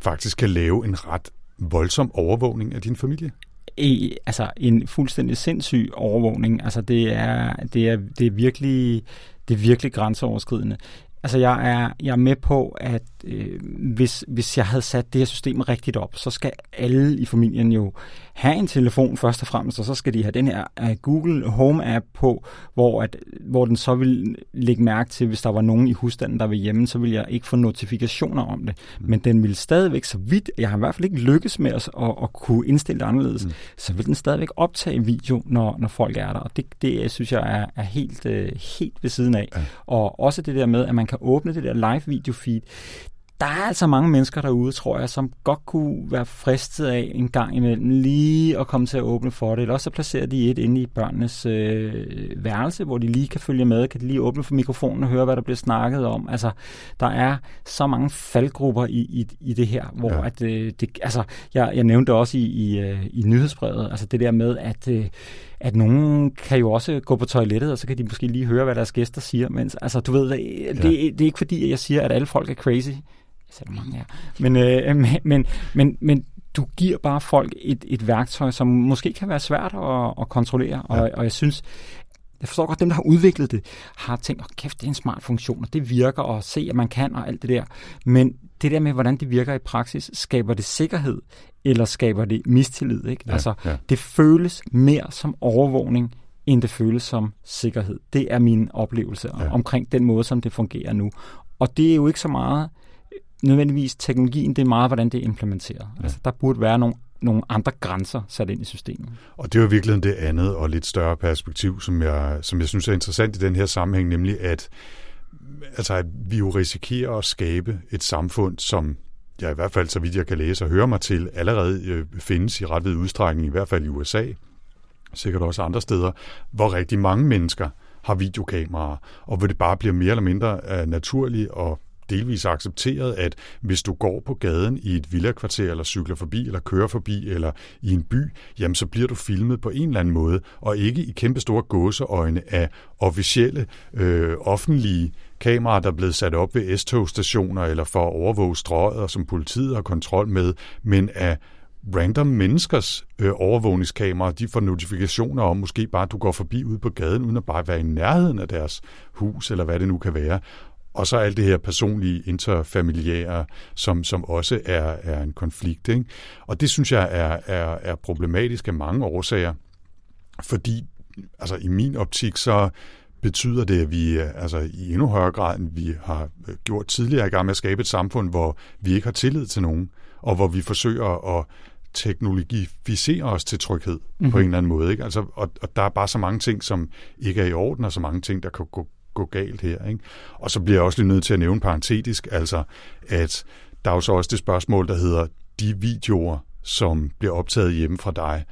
faktisk kan lave en ret voldsom overvågning af din familie? I, altså en fuldstændig sindssyg overvågning. Altså det er, det er, det er virkelig det er virkelig grænseoverskridende. Altså jeg er, jeg er med på, at øh, hvis, hvis jeg havde sat det her system rigtigt op, så skal alle i familien jo have en telefon først og fremmest, og så skal de have den her uh, Google Home app på, hvor, at, hvor den så vil lægge mærke til, hvis der var nogen i husstanden, der var hjemme, så vil jeg ikke få notifikationer om det. Mm. Men den vil stadigvæk, så vidt, jeg har i hvert fald ikke lykkes med at, at, at kunne indstille det anderledes, mm. så vil den stadigvæk optage video, når, når folk er der. Og det, det synes jeg er, er helt, uh, helt ved siden af. Ja. Og også det der med, at man kan åbne det der live video feed, der er altså mange mennesker derude, tror jeg, som godt kunne være fristet af en gang imellem lige at komme til at åbne for det. Eller også så placerer de et inde i børnenes øh, værelse, hvor de lige kan følge med, kan de lige åbne for mikrofonen og høre, hvad der bliver snakket om. Altså, der er så mange faldgrupper i, i, i det her, hvor ja. at, øh, det, altså, jeg, jeg nævnte også i, i, øh, i nyhedsbrevet, altså det der med, at øh, at nogen kan jo også gå på toilettet, og så kan de måske lige høre, hvad deres gæster siger. Mens, altså, du ved, det, ja. det, det er ikke fordi, jeg siger, at alle folk er crazy selvom mange er. Men, øh, [LAUGHS] men, men, men, men du giver bare folk et, et værktøj, som måske kan være svært at, at kontrollere, ja. og, og jeg synes, jeg forstår godt, at dem, der har udviklet det, har tænkt, oh, kæft, det er en smart funktion, og det virker, og se, at man kan, og alt det der. Men det der med, hvordan det virker i praksis, skaber det sikkerhed, eller skaber det mistillid? Ikke? Ja, altså, ja. det føles mere som overvågning, end det føles som sikkerhed. Det er min oplevelse ja. omkring den måde, som det fungerer nu. Og det er jo ikke så meget nødvendigvis teknologien, det er meget, hvordan det er implementeret. Ja. Altså, der burde være nogle nogle andre grænser sat ind i systemet. Og det er jo virkelig det andet og lidt større perspektiv, som jeg, som jeg synes er interessant i den her sammenhæng, nemlig at, altså, at vi jo risikerer at skabe et samfund, som jeg i hvert fald, så vidt jeg kan læse og høre mig til, allerede øh, findes i ret vid udstrækning, i hvert fald i USA, sikkert også andre steder, hvor rigtig mange mennesker har videokameraer, og hvor det bare bliver mere eller mindre uh, naturligt og delvis accepteret, at hvis du går på gaden i et villakvarter, eller cykler forbi, eller kører forbi, eller i en by, jamen så bliver du filmet på en eller anden måde, og ikke i kæmpe store gåseøjne af officielle, øh, offentlige kameraer, der er blevet sat op ved S-togstationer, eller for at overvåge strøget, som politiet har kontrol med, men af random menneskers øh, overvågningskameraer, de får notifikationer om, måske bare, at du går forbi ude på gaden, uden at bare være i nærheden af deres hus, eller hvad det nu kan være. Og så alt det her personlige, interfamiliære, som, som også er, er en konflikt. Ikke? Og det synes jeg er, er, er problematisk af mange årsager, fordi altså, i min optik så betyder det, at vi altså, i endnu højere grad, end vi har gjort tidligere, i gang med at skabe et samfund, hvor vi ikke har tillid til nogen, og hvor vi forsøger at teknologificere os til tryghed mm-hmm. på en eller anden måde. Ikke? Altså, og, og der er bare så mange ting, som ikke er i orden, og så mange ting, der kan gå gå galt her. Ikke? Og så bliver jeg også lige nødt til at nævne parentetisk, altså at der er jo så også det spørgsmål, der hedder de videoer, som bliver optaget hjemme fra dig,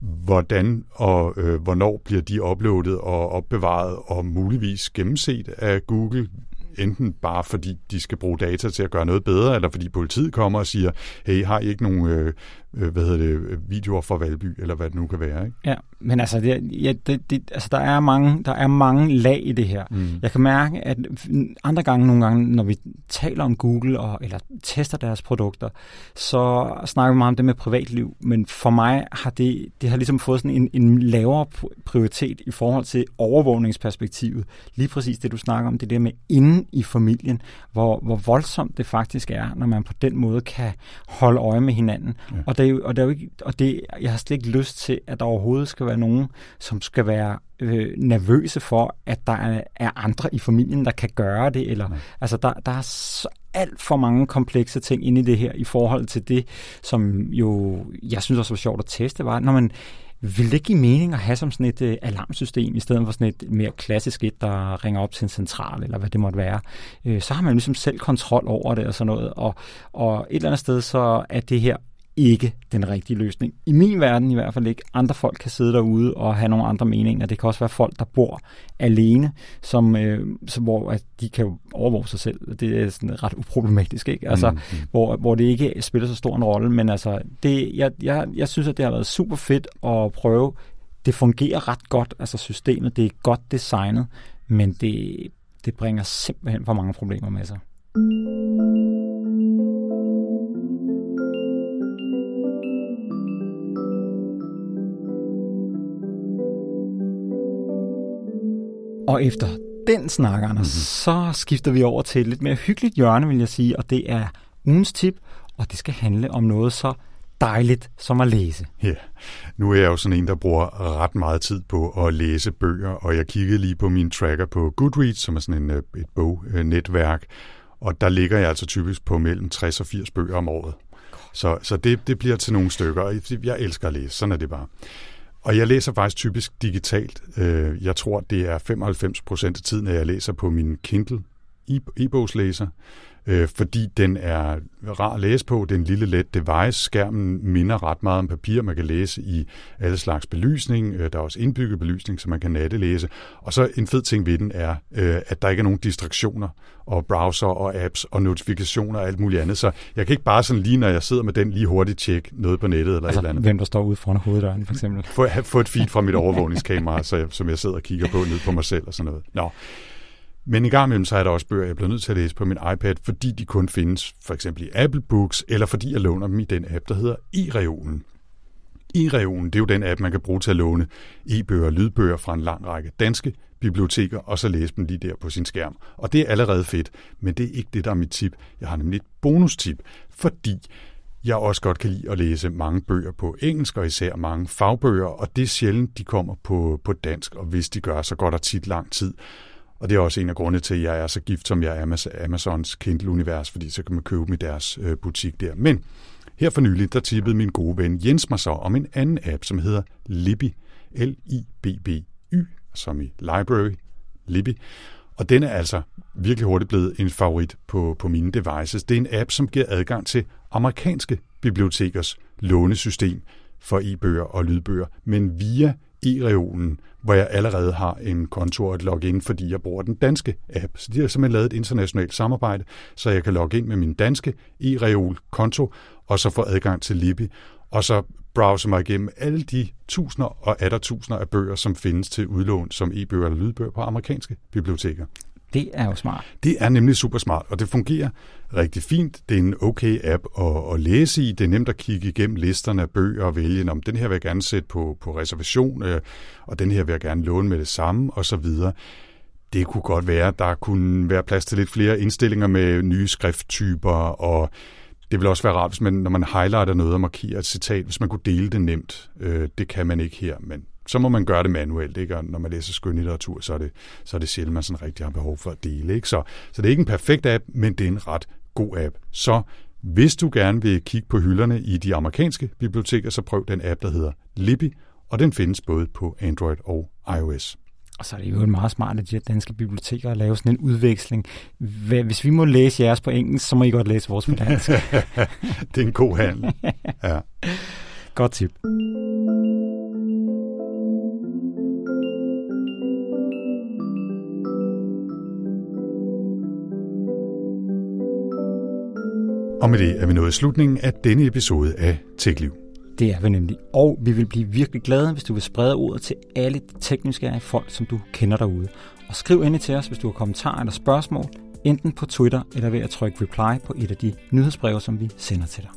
hvordan og øh, hvornår bliver de uploadet og opbevaret og muligvis gennemset af Google, enten bare fordi de skal bruge data til at gøre noget bedre, eller fordi politiet kommer og siger, hey, har I ikke nogen øh, øh, hvad hedder det, videoer fra Valby, eller hvad det nu kan være. Ikke? Ja, men altså, det, ja, det, det, altså der, er mange, der er mange lag i det her. Mm. Jeg kan mærke, at andre gange, nogle gange, når vi taler om Google, og, eller tester deres produkter, så snakker vi meget om det med privatliv, men for mig har det, det har ligesom fået sådan en, en lavere prioritet i forhold til overvågningsperspektivet. Lige præcis det, du snakker om, det der med inde i familien, hvor, hvor voldsomt det faktisk er, når man på den måde kan holde øje med hinanden. Ja. Og det er jo, og det er jo ikke, og det, jeg har slet ikke lyst til, at der overhovedet skal være nogen, som skal være øh, nervøse for, at der er, er andre i familien, der kan gøre det. Eller, altså, der, der er så, alt for mange komplekse ting ind i det her, i forhold til det, som jo, jeg synes også var sjovt at teste, var, når man vil det give mening at have som sådan et uh, alarmsystem, i stedet for sådan et mere klassisk et, der ringer op til en central, eller hvad det måtte være? Uh, så har man ligesom selv kontrol over det og sådan noget, og, og et eller andet sted, så er det her ikke den rigtige løsning. I min verden i hvert fald ikke. Andre folk kan sidde derude og have nogle andre meninger. Det kan også være folk, der bor alene, som, øh, som, hvor at de kan overvåge sig selv. Det er sådan ret uproblematisk, ikke? Altså, mm-hmm. hvor, hvor det ikke spiller så stor en rolle. Men altså, det, jeg, jeg, jeg synes, at det har været super fedt at prøve. Det fungerer ret godt, altså systemet. Det er godt designet, men det, det bringer simpelthen for mange problemer med sig. Og efter den snak, Anders, mm-hmm. så skifter vi over til et lidt mere hyggeligt hjørne, vil jeg sige, og det er ugens tip, og det skal handle om noget så dejligt som at læse. Ja, nu er jeg jo sådan en, der bruger ret meget tid på at læse bøger, og jeg kiggede lige på min tracker på Goodreads, som er sådan en, øh, et bognetværk, og der ligger jeg altså typisk på mellem 60 og 80 bøger om året. Så, så det, det bliver til nogle stykker, og jeg elsker at læse, sådan er det bare. Og jeg læser faktisk typisk digitalt. Øh, jeg tror, det er 95 procent af tiden, at jeg læser på min Kindle e- e-bogslæser, øh, fordi den er rar at læse på. Det er en lille let device. Skærmen minder ret meget om papir. Man kan læse i alle slags belysning. Øh, der er også indbygget belysning, så man kan nattelæse. Og så en fed ting ved den er, at der ikke er nogen distraktioner og browser og apps og notifikationer og alt muligt andet. Så jeg kan ikke bare sådan lige, når jeg sidder med den, lige hurtigt tjekke noget på nettet eller altså, et eller andet. hvem der står ude foran hoveddøren, for eksempel. Få, få et feed fra mit overvågningskamera, så jeg, som jeg sidder og kigger på ned på mig selv og sådan noget. Nå. Men i gang imellem, så er der også bøger, jeg bliver nødt til at læse på min iPad, fordi de kun findes for eksempel i Apple Books, eller fordi jeg låner dem i den app, der hedder e-reolen. E-reolen, det er jo den app, man kan bruge til at låne e-bøger og lydbøger fra en lang række danske biblioteker, og så læse dem lige der på sin skærm. Og det er allerede fedt, men det er ikke det, der er mit tip. Jeg har nemlig et bonustip, fordi jeg også godt kan lide at læse mange bøger på engelsk, og især mange fagbøger, og det er sjældent, de kommer på, på dansk, og hvis de gør, så går der tit lang tid. Og det er også en af grundene til, at jeg er så gift, som jeg er Amazons Kindle-univers, fordi så kan man købe dem i deres øh, butik der. Men her for nylig, der tippede min gode ven Jens mig så om en anden app, som hedder Libby. L-I-B-B-Y, som i Library, Libby. Og den er altså virkelig hurtigt blevet en favorit på, på mine devices. Det er en app, som giver adgang til amerikanske bibliotekers lånesystem for e-bøger og lydbøger, men via e-reolen, hvor jeg allerede har en konto og et login, fordi jeg bruger den danske app. Så de har simpelthen lavet et internationalt samarbejde, så jeg kan logge ind med min danske e-reol-konto, og så få adgang til Libby, og så browse mig igennem alle de tusinder og atter tusinder af bøger, som findes til udlån som e-bøger eller lydbøger på amerikanske biblioteker. Det er jo smart. Det er nemlig super smart, og det fungerer rigtig fint. Det er en okay app at, at læse i. Det er nemt at kigge igennem listerne af bøger og vælge, om den her vil jeg gerne sætte på, på reservation, øh, og den her vil jeg gerne låne med det samme, og så videre. Det kunne godt være, at der kunne være plads til lidt flere indstillinger med nye skrifttyper, og det vil også være rart, hvis man, når man highlighter noget og markerer et citat, hvis man kunne dele det nemt. Øh, det kan man ikke her, men så må man gøre det manuelt, ikke? Og når man læser skønlitteratur, så er det, så er det sjældent, man sådan rigtig har behov for at dele. Ikke? Så, så det er ikke en perfekt app, men det er en ret god app. Så hvis du gerne vil kigge på hylderne i de amerikanske biblioteker, så prøv den app, der hedder Libby, og den findes både på Android og iOS. Og så er det jo meget smart at de her danske biblioteker at lave sådan en udveksling. Hvis vi må læse jeres på engelsk, så må I godt læse vores på dansk. [LAUGHS] det er en god handel. [LAUGHS] Ja. Godt tip. Og med det er vi nået slutningen af denne episode af TechLiv. Det er vi nemlig. Og vi vil blive virkelig glade, hvis du vil sprede ordet til alle de tekniske folk, som du kender derude. Og skriv endelig til os, hvis du har kommentarer eller spørgsmål, enten på Twitter eller ved at trykke reply på et af de nyhedsbreve, som vi sender til dig.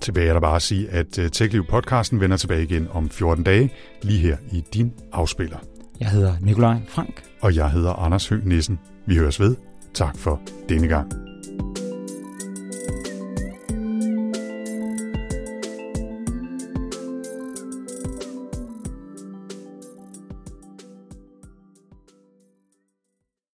Tilbage er der bare at sige, at øh, TechLiv-podcasten vender tilbage igen om 14 dage, lige her i din afspiller. Jeg hedder Nikolaj Frank. Og jeg hedder Anders Høgh Nissen. Vi høres ved. Tak for denne gang.